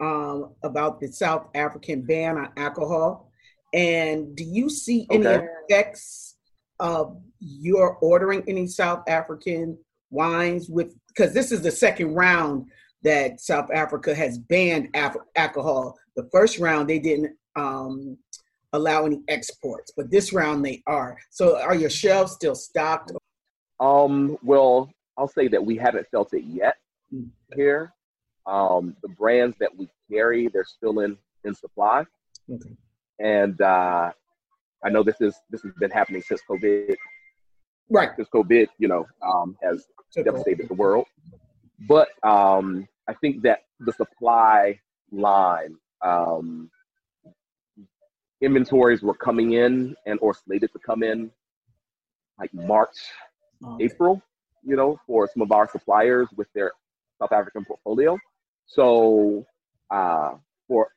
um, about the South African ban on alcohol. And do you see any okay. effects of your ordering any South African wines with because this is the second round that South Africa has banned af- alcohol. The first round they didn't um, allow any exports, but this round they are. So are your shelves still stocked? Um, well, I'll say that we haven't felt it yet mm. here. Um, the brands that we carry, they're still in in supply. Okay. And uh, I know this is this has been happening since COVID. Right. Since COVID, you know, um, has devastated the world. But um, I think that the supply line um, inventories were coming in and or slated to come in like March, okay. April, you know, for some of our suppliers with their South African portfolio. So uh, for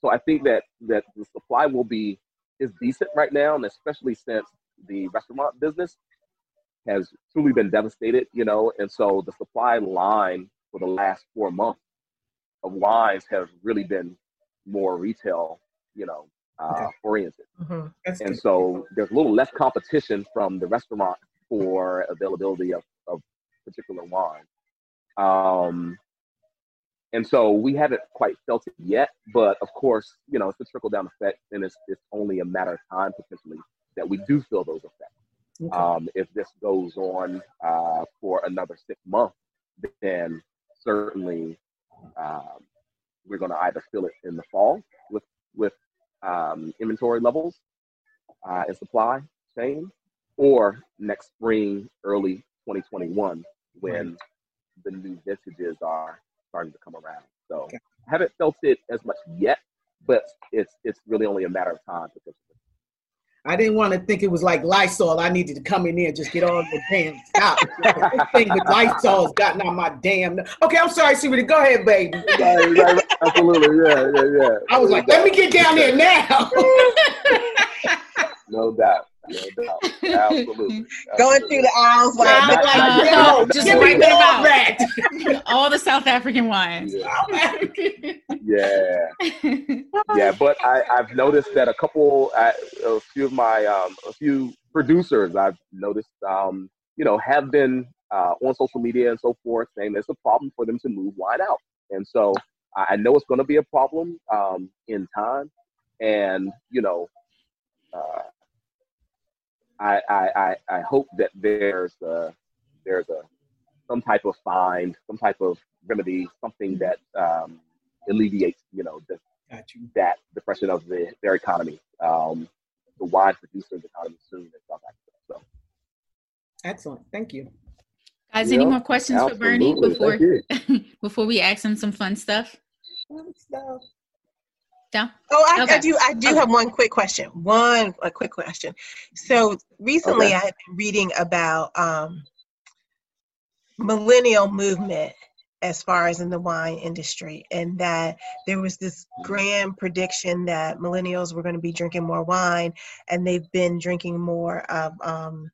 so I think that that the supply will be is decent right now, and especially since the restaurant business has truly been devastated, you know, and so the supply line for the last four months of wines has really been more retail, you know, uh, okay. oriented. Mm-hmm. And so there's a little less competition from the restaurant for availability of, of particular wine. Um, and so we haven't quite felt it yet, but of course, you know, it's a trickle down effect, and it's, it's only a matter of time potentially that we do feel those effects. Okay. Um, if this goes on uh, for another six months, then certainly um, we're going to either feel it in the fall with with um, inventory levels uh, and supply chain, or next spring, early 2021, when right. the new vintages are starting to come around. So okay. I haven't felt it as much yet, but it's it's really only a matter of time because I didn't want to think it was like Lysol. I needed to come in there and just get all the damn stop. this thing with Lysol has gotten on my damn. Okay, I'm sorry, Sweetie. Go ahead, baby. Right, right, absolutely, yeah, yeah, yeah. I was like, let me get down there now. no doubt. No doubt. Absolutely. Going through the aisles like, not, like yo, just bring it about that. All the South African wines. Yeah. yeah. yeah. But I, I've noticed that a couple, uh, a few of my, um, a few producers I've noticed, um, you know, have been uh, on social media and so forth saying it's a problem for them to move wine out. And so I know it's going to be a problem um, in time. And, you know, uh, I, I, I hope that there's a, there's a some type of find, some type of remedy, something that um, alleviates, you know, the, that depression of the, their economy, um, the wine producers' economy soon in South Africa. So, excellent. Thank you. Guys, yep, any more questions absolutely. for Bernie before before we ask him some fun stuff? Fun stuff. Oh, I, okay. I, do. I do okay. have one quick question. One a quick question. So recently, okay. I have been reading about um, millennial movement as far as in the wine industry, and that there was this grand prediction that millennials were going to be drinking more wine, and they've been drinking more of um,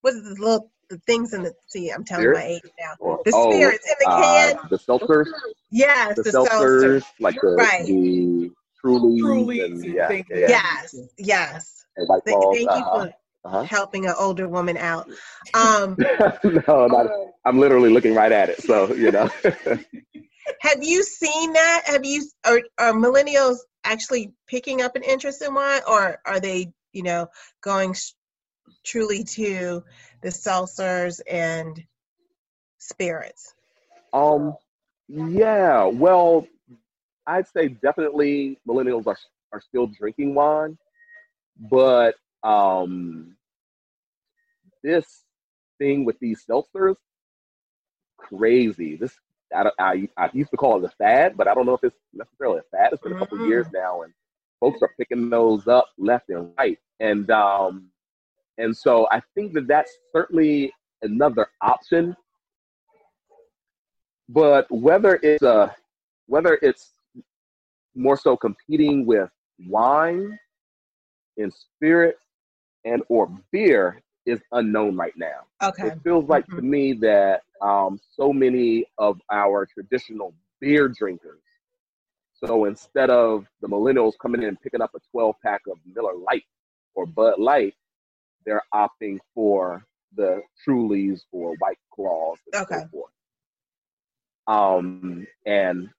what is this little the things in the see. I'm telling Spirit? my age now. Or- The oh, spirits in the uh, can. the seltzers, yes, the, the, seltzers, seltzer. like the Right. the Trulies, Trulies and and yeah, yeah, Yes, yes. and White Thank, thank you uh-huh, for uh-huh. helping an older woman out. Um, no, not, I'm literally looking right at it. So you know, have you seen that? Have you are, are millennials actually picking up an interest in wine, or are they, you know, going sh- truly to the seltzers and spirits? um, yeah. Well, I'd say definitely millennials are are still drinking wine, but um, this thing with these seltzers, crazy. This I, I I used to call it a fad, but I don't know if it's necessarily a fad. It's been a couple Mhm. years now, and folks are picking those up left and right, and um, and so I think that that's certainly another option. But whether it's a whether it's more so competing with wine and spirit and or beer is unknown right now. Okay. It feels like to me that um, so many of our traditional beer drinkers. So instead of the millennials coming in and picking up a 12 pack of Miller Lite or Bud Light, they're opting for the Trulies or White Claws and Okay. so forth. Um, and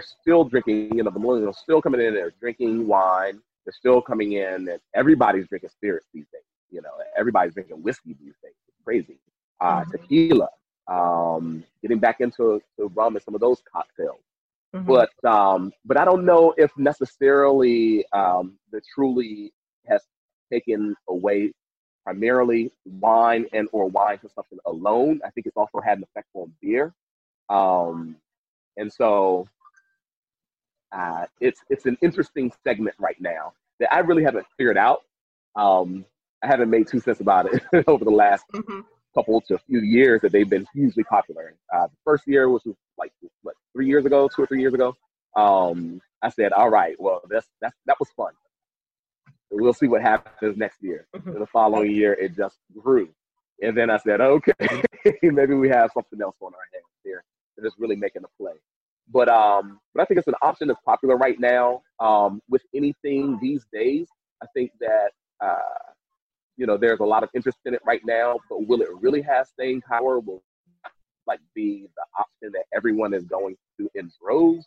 still drinking, you know, the millennials still coming in they're drinking wine. They're still coming in and everybody's drinking spirits these days. You know, everybody's drinking whiskey these days. It's crazy. Uh, Mhm. Tequila, um, getting back into to rum and some of those cocktails. Mhm. But um, but I don't know if necessarily um, the truly has taken away primarily wine and or wine consumption alone. I think it's also had an effect on beer. Um, and so uh, it's it's an interesting segment right now that I really haven't figured out. Um, I haven't made two cents about it over the last Mhm. couple to a few years that they've been hugely popular. Uh, the first year, which was like what three years ago, two or three years ago, um, I said, "All right, well, that's that's that was fun. We'll see what happens next year." And the following year, it just grew, and then I said, "Okay, maybe we have something else on our hands here that is really making a play." But um, but I think it's an option that's popular right now. Um, with anything these days, I think that uh, you know there's a lot of interest in it right now. But will it really have staying power? Will like be the option that everyone is going to in droves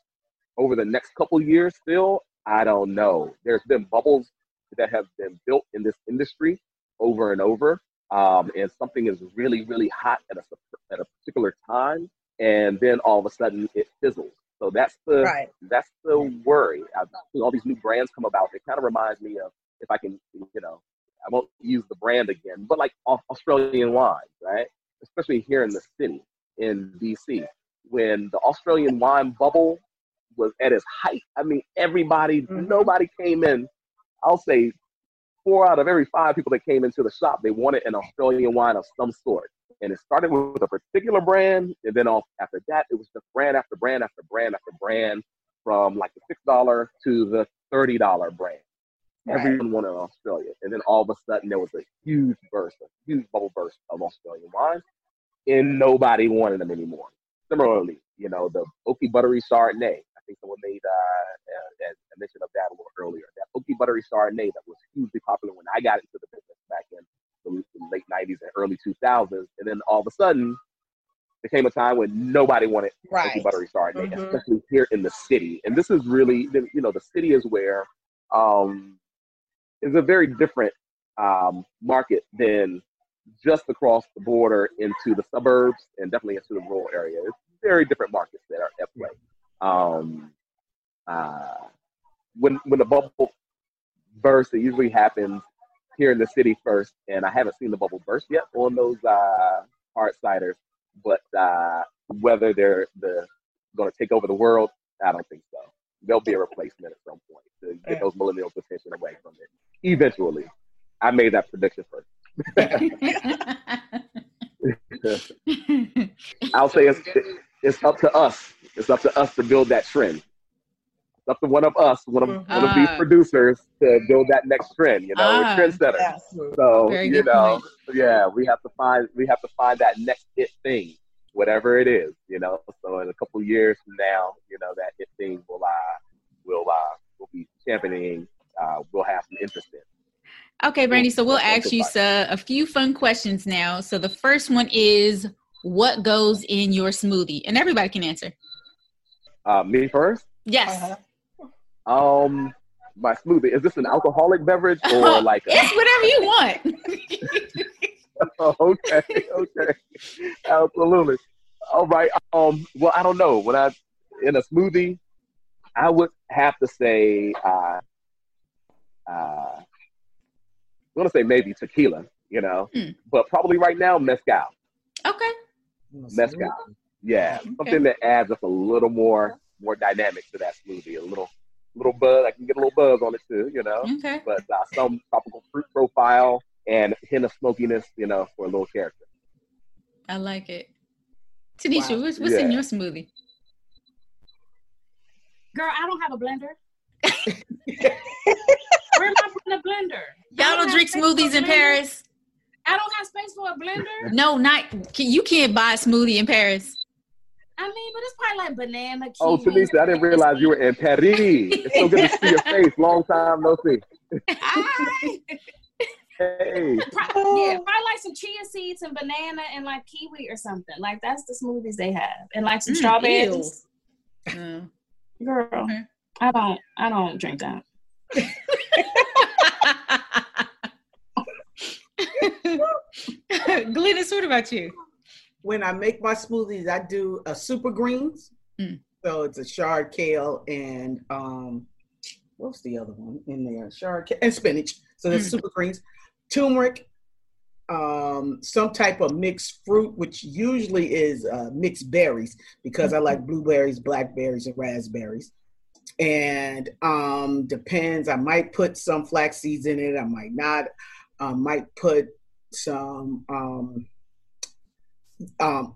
over the next couple years? Still, I don't know. There's been bubbles that have been built in this industry over and over, um, and something is really really hot at a at a particular time, and then all of a sudden it fizzles. So that's the Right. that's the worry. I, all these new brands come about. It kind of reminds me of if I can, you know, I won't use the brand again, but like Australian wine, right? Especially here in the city, in DC, when the Australian wine bubble was at its height. I mean, everybody, Mhm. nobody came in. I'll say four out of every five people that came into the shop, they wanted an Australian wine of some sort. And it started with a particular brand, and then off after that, it was just brand after brand after brand after brand, from like the six dollar to the thirty dollar brand. Right. Everyone wanted Australia, and then all of a sudden there was a huge burst, a huge bubble burst of Australian wines, and nobody wanted them anymore. Similarly, you know, the oaky buttery Chardonnay. Think someone made uh, uh, a mention of that a little earlier. That oaky buttery Chardonnay that was hugely popular when I got into the business back in the the late '90s and early 2000s, and then all of a sudden there came a time when nobody wanted oaky Right. buttery Chardonnay, Mhm. especially here in the city. And this is really, you know, the city is where um, is a very different um, market than just across the border into the suburbs and definitely into the rural area. It's very different markets that are at play. Um, uh, when when the bubble bursts, it usually happens here in the city first, and I haven't seen the bubble burst yet on those uh, hard ciders. But uh, whether they're the going to take over the world, I don't think so. There'll be a replacement at some point to get Yeah. those millennials' attention away from it. Eventually, I made that prediction first. I'll say it's it's up to us. It's up to us to build that trend. It's up to one of us, one of, Mhm. one of these Ah. producers to build that next trend. You know, Ah. we're trendsetters. Yes. So Very you good know, yeah, we have to find we have to find that next hit thing, whatever it is. You know, so in a couple of years from now, you know, that hit thing will uh will uh will be championing. Uh, we'll have some interest in. Okay, Brandy. So we'll ask you fine. uh, a few fun questions now. So the first one is, what goes in your smoothie? And everybody can answer. Uh, me first. Yes. Uh-huh. Um, my smoothie is this an alcoholic beverage or like a, it's whatever you want. okay, okay, absolutely. All right. Um. Well, I don't know. When I in a smoothie, I would have to say, uh, uh, I'm gonna say maybe tequila. You know, Hmm. but probably right now mezcal. okay. Mezcal. Yeah, Okay. something that adds just a little more more dynamic to that smoothie. A little little buzz. I can get a little buzz on it too. You know, Okay. but uh, some tropical fruit profile and hint of smokiness. You know, for a little character. I like it. Tanisha, Wow. what's, what's in your smoothie? Girl, I don't have a blender. Where am I putting a blender? Y'all don't have drink space for a smoothies in. Paris? I don't have space for a blender. No, not you can't buy a smoothie in Paris. I mean, but it's probably like banana. Oh, kiwi, Tanisha, I didn't realize you were in Paris. It's so good to see your face. Long time no see. Hi. Hey, yeah, probably like some chia seeds and banana and like kiwi or something. Like that's the smoothies they have, and like some Mm, strawberries. Uh, Girl, Okay. I don't, I don't drink that. Glynis, what about you? When I make my smoothies, I do a super greens. Mm. So it's a chard kale and um, what's the other one in there? Chard kale and spinach. So that's Mm. super greens, turmeric, um, some type of mixed fruit, which usually is uh, mixed berries because I like blueberries, blackberries, and raspberries. And um, depends. I might put some flax seeds in it. I might not. I might put some. Um, um,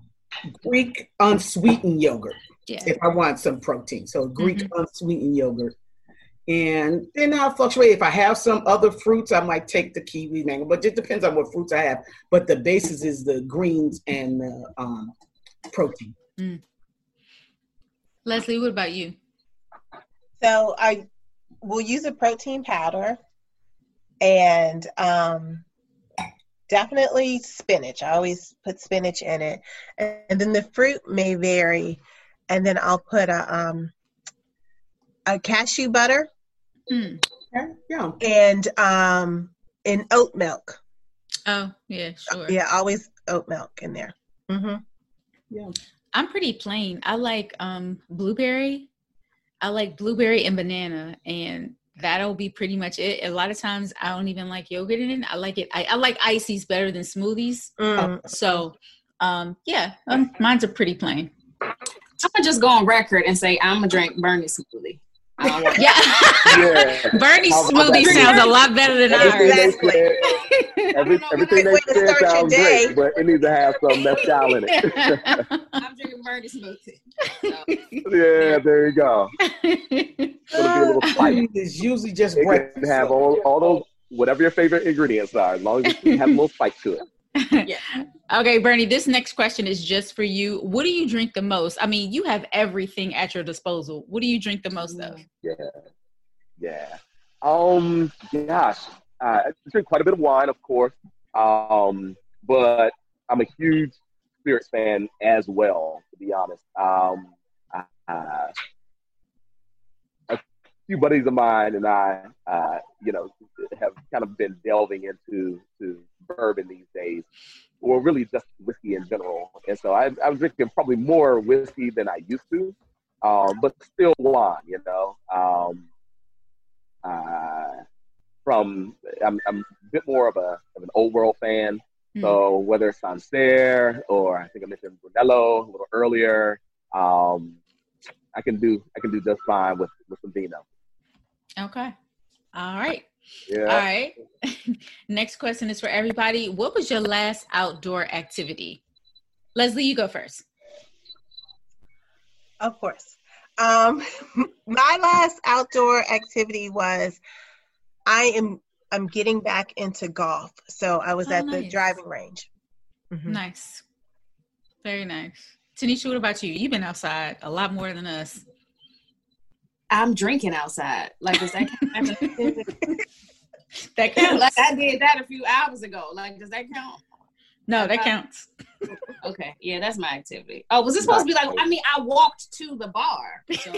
Greek unsweetened yogurt Yeah. if I want some protein. So Greek unsweetened yogurt. And then I'll fluctuate. If I have some other fruits, I might take the kiwi mango, but it depends on what fruits I have. But the basis is the greens and the um, protein. Leslie, what about you? So I will use a protein powder and um, definitely spinach. I always put spinach in it. And then the fruit may vary. And then I'll put a um, a cashew butter. Okay? Yeah. and um, and oat milk. Oh, yeah, sure. Yeah, always oat milk in there. hmm Yeah. I'm pretty plain. I like um blueberry. I like blueberry and banana, and that'll be pretty much it. A lot of times I don't even like yogurt in it. I like it. I, I like ices better than smoothies. Mm. So, um, yeah, um, mine's are pretty plain. I'm gonna just go on record and say I'm gonna drink Bernie smoothie. I don't want Yeah, yeah. Bernie's smoothie that? sounds a lot better than Everything ours. Exactly. said, every, everything they to said start your sounds day. great, but it needs to have some mezcal in it. I'm drinking Bernie smoothie. So, yeah, there you go. It's gonna be a little spice. It's usually just It breakfast. have so- all, all those whatever your favorite ingredients are, as long as you have a little spice to it. okay, Bernie, this next question is just for you. What do you drink the most? I mean, you have everything at your disposal. What do you drink the most of? Yeah, yeah. Um, gosh, uh, I drink quite a bit of wine, of course. Um, but I'm a huge spirits fan as well, to be honest. Um, uh, few buddies of mine and I, uh, you know, have kind of been delving into to bourbon these days, or really just whiskey in general. And so I, I'm drinking probably more whiskey than I used to, um, but still wine, you know. Um, uh, from I'm, I'm a bit more of a of an old world fan. Hmm. So whether it's Sancerre or I think I mentioned Brunello a little earlier, um, I can do I can do just fine with with some vino. Okay. All right. Yeah. All right. Next question is for everybody. What was your last outdoor activity? Leslie, you go first. Of course. Um, my last outdoor activity was I am I'm getting back into golf. So I was Oh, at the driving range. Mhm. Nice. Very nice. Tanisha, what about you? You've been outside a lot more than us. I'm drinking outside. Like, does that count? as an activity? That counts. like I did that a few hours ago. Like, does that count? no, that counts. Okay, yeah, that's my activity. Oh, was this supposed to be like? I mean, I walked to the bar. So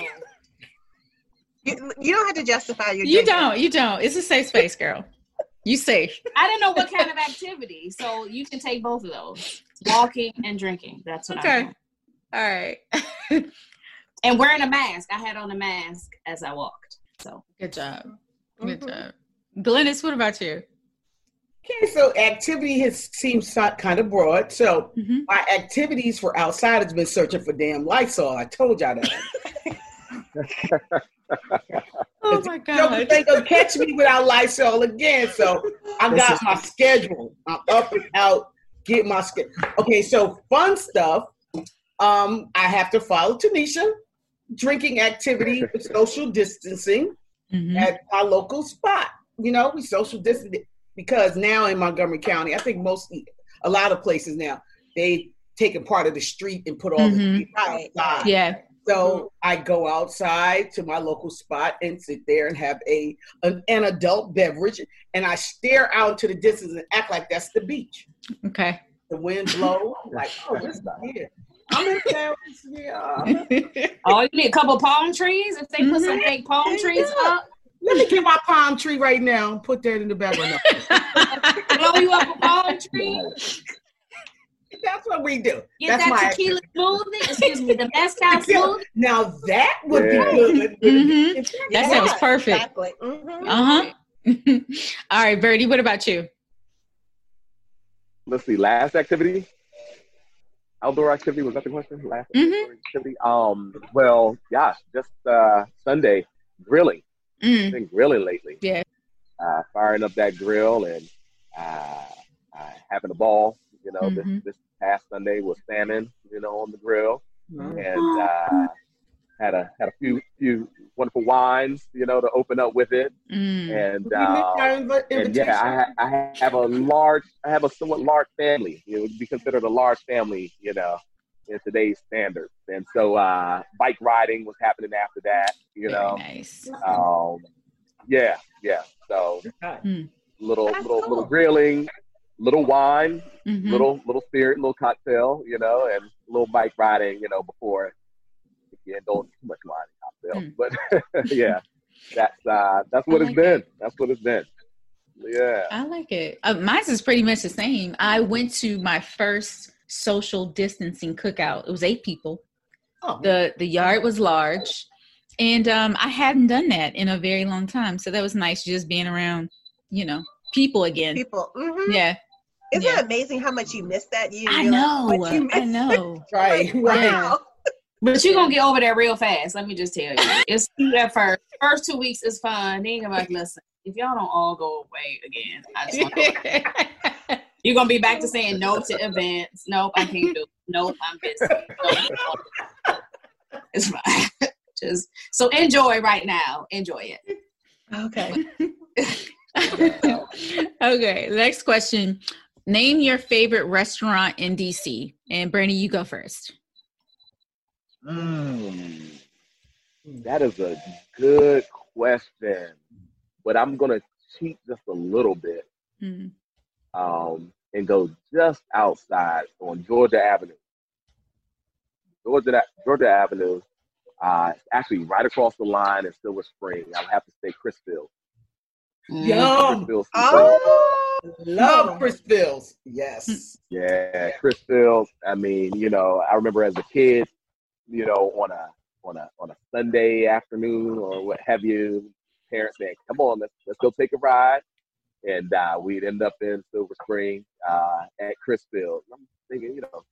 You, you don't have to justify your You drinking. don't. You don't. It's a safe space, girl. You safe. I didn't know what kind of activity. So you can take both of those: walking and drinking. That's what Okay. I'm. All right. And wearing a mask. I had on a mask as I walked. So Good job. Good Mhm. job. Glynis, what about you? Okay, so activity has seems so- kind of broad. So Mm-hmm. my activities for outside has been searching for damn Lysol. I told y'all that. Oh my God. They gonna catch me without Lysol again. So I got is- my schedule. I'm up and out. Get my schedule. Okay, so fun stuff. Um, I have to follow Tanisha. Drinking activity with social distancing Mhm. at our local spot. You know, we social distance because now in Montgomery County, I think most, a lot of places now, they taken part of the street and put all Mhm. the people outside. Yeah. So I go outside to my local spot and sit there and have a an, an adult beverage, and I stare out to the distance and act like that's the beach. Okay. The wind blows, like oh, this is here. I'm in Paris, yeah. Oh, you need a couple palm trees? If they put some fake palm trees up, Let me get my palm tree right now and put that in the background. blow you up a palm tree, That's what we do. get That's my that tequila smoothie, excuse me, the mezcal smoothie. Now that would Yeah. be good. Mhm. If- That sounds perfect. Exactly. Mhm. Uh huh. All right, Birdie, what about you? Let's see. Last activity. Outdoor activity was that the question? Last Mhm. activity. Um. Well, gosh, just uh, Sunday grilling. Mm. Been grilling lately. Yeah. Uh, firing up that grill and uh, uh, having a ball. You know, Mhm. this this past Sunday was salmon. You know, on the grill Mhm. and uh, had a had a few few wonderful wines. You know, to open up with it. Mm. And uh, our and yeah, I, I have a large, I have a somewhat large family. It would be considered a large family, you know, in today's standards. And so, uh, bike riding was happening after that, you Very know. nice. Um, yeah, yeah. So, Mm. little, That's little, cool. little grilling, little wine, Mhm. little, little spirit, little cocktail, you know, and little bike riding, you know, before you indulge too much wine and cocktail. Mm. But yeah, that's uh, that's what I it's like been. it. That's what it's been. Yeah. I like it. Uh, mine's is pretty much the same. I went to my first social distancing cookout. It was eight people. Oh, the The yard was large, and um, I hadn't done that in a very long time. So that was nice, just being around, you know, people again. People. hmm Yeah, Isn't Yeah. it amazing how much you miss that? You I know. how much you I know. right, right. Yeah. But you're gonna get over that real fast. Let me just tell you. It's at first. First two weeks is fun. Then you're like, listen, if y'all don't all go away again, I just wanna You're gonna be back to saying no to events. Nope, I can't do. It. Nope, I'm busy. Nope. It's fine. Just so enjoy right now. Enjoy it. Okay. okay, next question. Name your favorite restaurant in DC. And Bernie, you go first. Mm, that is a good question, but I'm gonna cheat just a little bit Mm. um, and go just outside on Georgia Avenue. Georgia Georgia Avenue, uh, actually right across the line in Silver Spring. I would have to say Crisfield. Yum. Crisfield Seafood. Oh, Love Crisfield. Yes. Yeah, Crisfield. I mean, you know, I remember as a kid, you know, on a on a on a Sunday afternoon or what have you, parents saying, "Come on, let's let's go take a ride," and uh, we'd end up in Silver Spring uh, at Crisfield. I'm thinking, you know,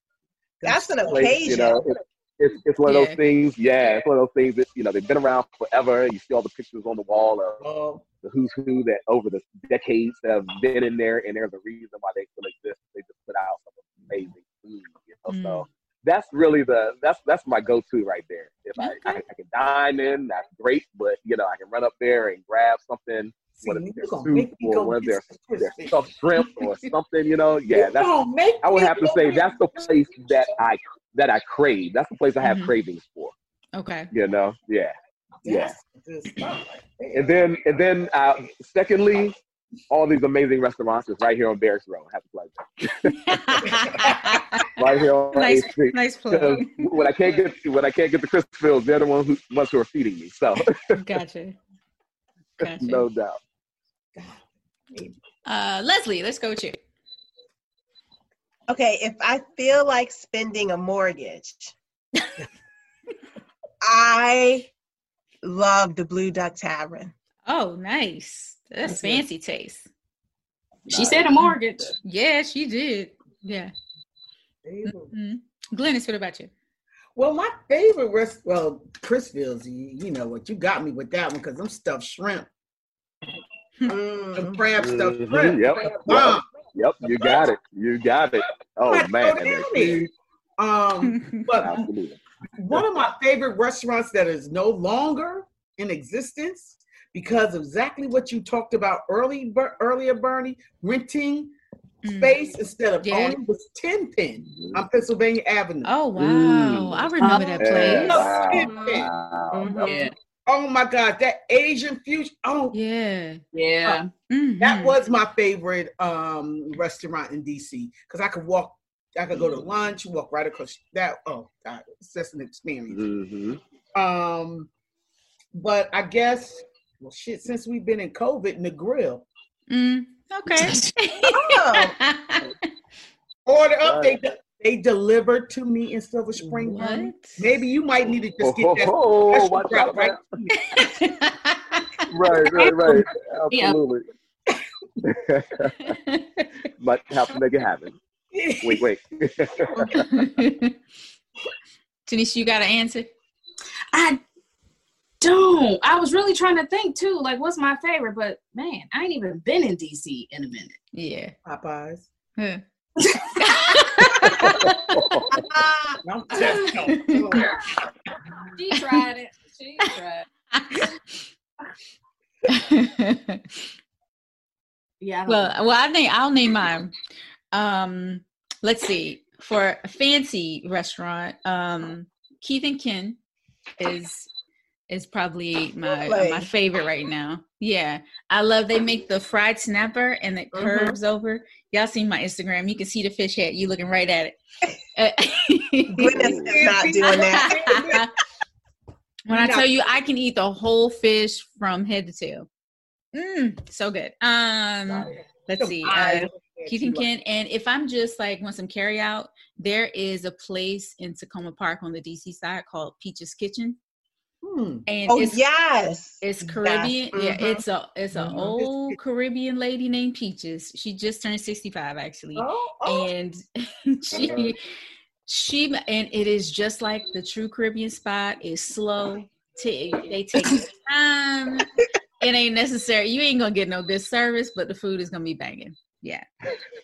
that's an place, occasion. you know, it, it's it's one of Yeah. those things. Yeah, it's one of those things that you know they've been around forever. You see all the pictures on the wall of Oh, the who's who that over the decades have been in there, and there's a reason why they still exist. They just put out some amazing food, you know. So that's really the that's that's my go-to right there. If I, I, I can dine in, that's great. But you know, I can run up there and grab something. See, you their soup or whether their stuffed shrimp or something? You know, yeah. That's I would have to say that's the place that I that I crave. That's the place I have Mhm. cravings for. Okay. You know, yeah. Yeah. That's good stuff right there. And then and then uh, secondly, all these amazing restaurants is right here on Barracks Row. Have a pleasure. Right here on nice, 8th Street. nice Because plug. when I can't get when I can't get the Crisfields, they're the ones who ones who are feeding me. So Gotcha. Gotcha. no doubt. Uh, Leslie, let's go with you. Okay, if I feel like spending a mortgage, I love the Blue Duck Tavern. Oh, nice. That's That's good. fancy taste. She said a mortgage. Yeah, she did. Yeah. Mhm. Glynis, what about you? Well, my favorite rest, well, Crisfields, you, you know what, you got me with that one because I'm stuffed shrimp. The Mm. crab stuffed Mhm, shrimp. yep, crab yep. bomb. Yep, you got it. You got it. Oh Let's man, go and they're down there. huge. Um, but Absolutely. one of my favorite restaurants that is no longer in existence because exactly what you talked about early, Ber- earlier, Burnie, renting Mm. space instead of Yeah. owning was Ten Penh on Pennsylvania Avenue. Oh wow, Mm. I remember that Yeah, place. wow, Ten Penh. wow. Mhm. Yeah. Oh my God, that Asian fusion. Oh, Yeah. Yeah. Mhm. that was my favorite um restaurant in DC because I could walk, I could go to lunch, walk right across that. Oh God, it's just an experience. Mhm. Um, but I guess, well, shit, since we've been in COVID, in the grill. Mm, okay. Oh. Order up, they de- they delivered to me in Silver Spring. what? Maybe you might need to Oh, just get that ho, special watch drop out, right. man. Right, right, right. Yeah. Absolutely. Might have to make it happen. Wait, wait. Tanisha, you got an answer? I don't. I was really trying to think too, like what's my favorite, but man, I ain't even been in DC in a minute. Yeah. Popeyes. Huh. No, no. She tried it. She tried. Yeah. Well, know. well, I think I'll name mine. Um, let's see. For a fancy restaurant, um, Kith and Kin is is probably my Really? my favorite right now. Yeah, I love they make the fried snapper and it Mhm. curves over. Y'all seen my Instagram? You can see the fish head. You looking right at it. Is not doing that. when I No. tell you, I can eat the whole fish from head to tail. Mm, so good. Um, let's see. Uh, Kith and Kin. And if I'm just like want some carry out, there is a place in Takoma Park on the DC side called Peach's Kitchen, Hmm. and Oh it's yes. it's Yes, Caribbean. Yeah, mhm. it's a it's an Mhm. old Caribbean lady named Peaches. She just turned 65 actually, Oh, oh. and she she and it is just like the true Caribbean spot. is slow. T- they take time. It ain't necessary. You ain't gonna get no good service, but the food is gonna be banging. Yeah.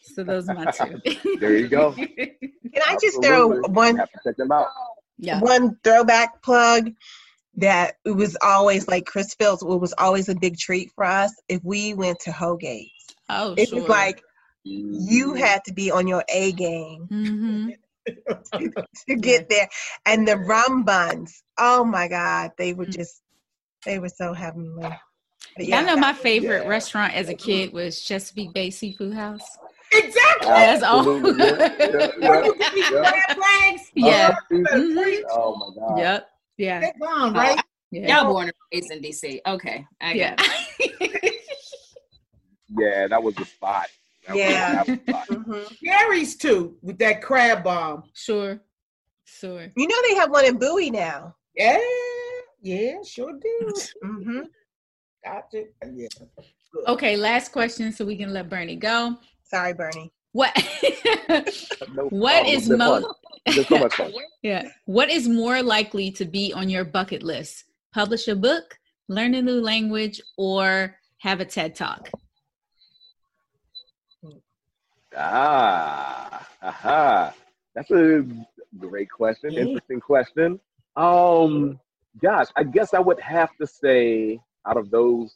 So those are my two. There you go. Can I just throw one check them out. yeah. one throwback plug that it was always like Crisfields, it was always a big treat for us if we went to Hogate's. Oh, It sure. was like Mm-hmm. you had to be on your A game hmm to get there. And the rum buns, oh my God, they were just they were so heavenly. But Yeah, I know my favorite Yeah. restaurant as a kid was Chesapeake Bay Seafood House. Exactly. That's all. Yeah, yeah, You can eat yeah. Yeah. You better Mhm. Oh my God. Yep. Yeah. That bomb, right? Yeah. Y'all born and raised in DC. Okay. I Yeah. Yeah, that was the spot. That Yeah. that was the spot. Mhm. Gary's too with that crab bomb. sure. Sure. You know they have one in Bowie now. Yeah, yeah, sure do. mm-hmm. Gotcha. Yeah. Okay, last question so we can let Burnie go. Sorry, Burnie. What No what is most fun. It's been so. Yeah. What is more likely to be on your bucket list? Publish a book, learn a new language, or have a TED Talk? Ah, aha. That's a great question. Yeah. Interesting question. Um, gosh, I guess I would have to say out of those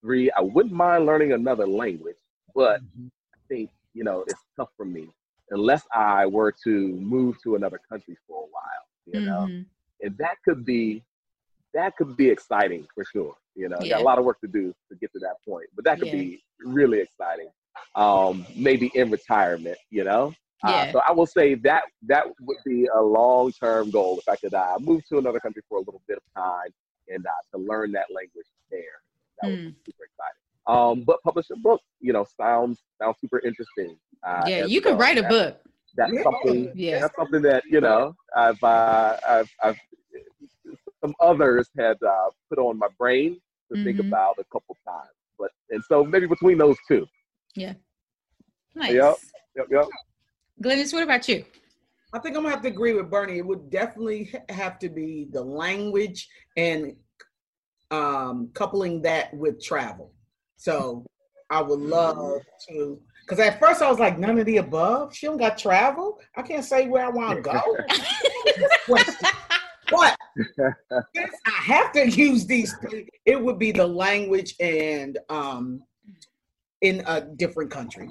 three, I wouldn't mind learning another language, but Mm-hmm. I think you know it's tough for me unless I were to move to another country for a while. You know, Mhm. and that could be that could be exciting for sure. You know, Yeah. got a lot of work to do to get to that point, but that could Yeah. be really exciting. Um, maybe in retirement, you know. Uh, Yeah. so I will say that that would be a long term goal if I could uh, move to another country for a little bit of time and uh, to learn that language there. That would Mm. be super exciting. Um, but publish a book, you know, sounds sounds super interesting. Uh, yeah, you could well. write a That- book. That's Yeah. something. Yeah. That's something that you know I've uh, I've, I've some others had uh, put on my brain to think Mhm. about a couple times. But and so maybe between those two. Yeah. Nice. Yep. Yep. Yep. Glynis, what about you? I think I'm gonna have to agree with Burnie. It would definitely have to be the language and um, coupling that with travel. So I would love to, because at first I was like, none of the above. She don't got travel. I can't say where I want to go. Question. But since I have to use these three, it would be the language and um, in a different country.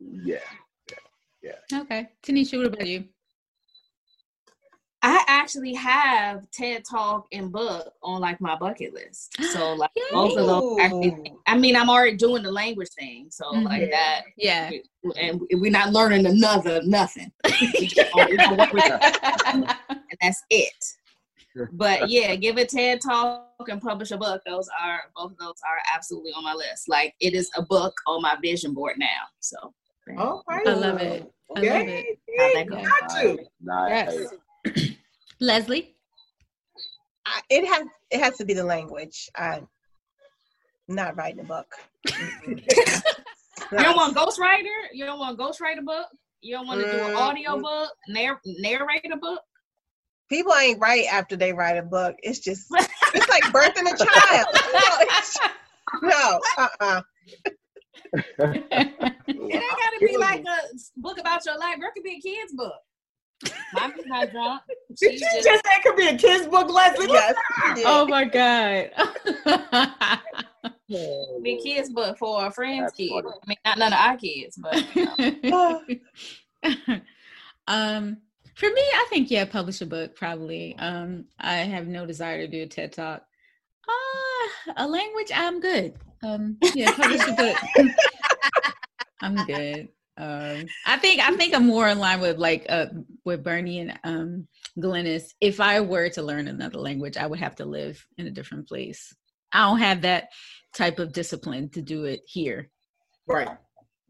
Yeah. Yeah. Okay. Tanisha, what about you? I actually have TED Talk and book on like my bucket list. So like both of those. Actually, I mean, I'm already doing the language thing, so Mhm. like that, Yeah. and we're not learning another nothing. We just gonna- we gonna work with it, and that's it. But yeah, give a TED Talk and publish a book. Those are both of those are absolutely on my list. Like it is a book on my vision board now. So All right. I love it. I love it. How'd that Yeah, go? got to. Nice. Yes. Leslie? I, it has it has to be the language. I'm not writing a book. You don't want ghostwriter? You don't want ghostwrite a book? You don't want to do an Mm, audio book, narr- narrate a book? People ain't right after they write a book. It's just it's like birthing a child. No, it's- no, uh-uh. It ain't gotta be like a book about your life. It could be a kid's book. Mommy's not drunk. Did She's you just, just say it could be a kid's book, Leslie? Yes, oh my God. be kid's book for a friend's That's kid. I mean, not none of our kids, but you know. um, for me, I think yeah, publish a book probably. Um, I have no desire to do a TED talk. Ah, a language, I'm good. Um, yeah, publish a book. I'm good. Um, I think I think I'm more in line with like uh with Burnie and um Glynis. If I were to learn another language, I would have to live in a different place. I don't have that type of discipline to do it here. Right.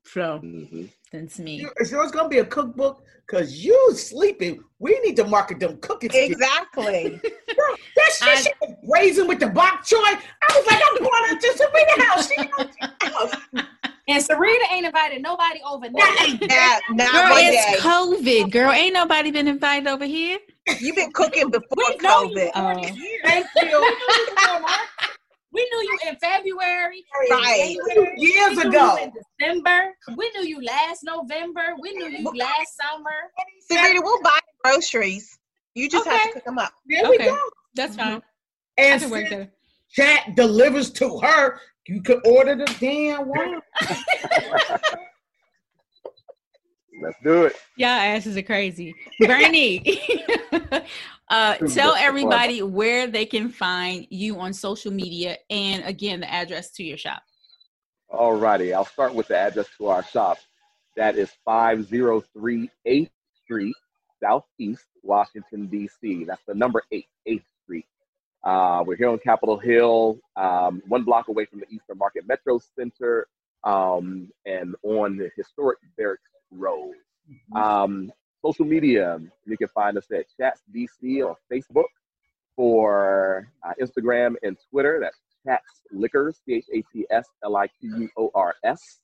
So hmm that's me. You- Is yours gonna be a cookbook? Cause you sleeping. We need to market them cookies. Exactly. That shit, I- she was raising with the bok choy. I was like, I'm going out to Sarita house. She goes the house. And Sarita ain't invited nobody over Not there. Not, not Girl, it's day. COVID. Girl, ain't nobody been invited over here. You've been cooking before We know you COVID. Oh. Thank you. We knew you in February, Right. January, Years we knew ago. you in December. We knew you last November. We knew you last summer. Sarita, we'll buy groceries. You just have to cook them up. There we go. That's fine. Mm-hmm. I And can work that. chat delivers to her, you could order the damn wine. Let's do it. Y'all asses are crazy. Burnie, uh, tell everybody where they can find you on social media and again, the address to your shop. Alrighty, I'll start with the address to our shop. That is 503 8th Street, Southeast, Washington, D.C. That's the number 8, 8th Street. Uh, we're here on Capitol Hill, um, one block away from the Eastern Market Metro Center, um, and on the historic Barracks Row. Um, social media, you can find us at Chats DC on Facebook. For uh, Instagram and Twitter, that's Chats Liquors, C H A T S L I Q U O R S.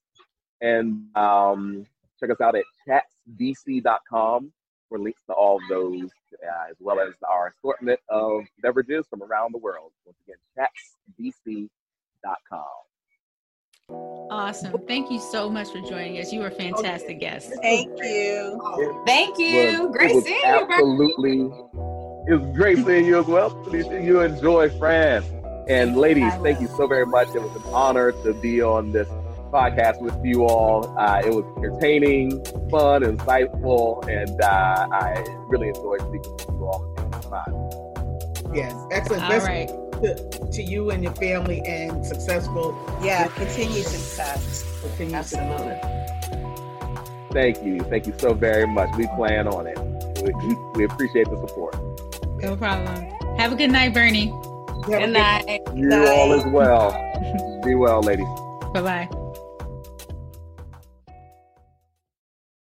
And um, check us out at chatsdc.com for links to all of those, uh, as well as our assortment of beverages from around the world. Once again, chatsdc.com. Awesome. Thank you so much for joining us. You were a fantastic guest. Thank you. Thank you. was- Great seeing you, absolutely It was great seeing you as well. You enjoy France. And ladies, thank you so very much. It was an honor to be on this podcast with you all. Uh, it was entertaining, fun, insightful, and uh, I really enjoyed speaking with you all. Yes, excellent. All Best right. to, to you and your family and successful. Yeah, continued success. Continued Absolutely. Thank you. Thank you so very much. We plan on it. We, we appreciate the support. No problem. Have a good night, Burnie. Have a Good good- night. You all as well. Be well, ladies. Bye bye.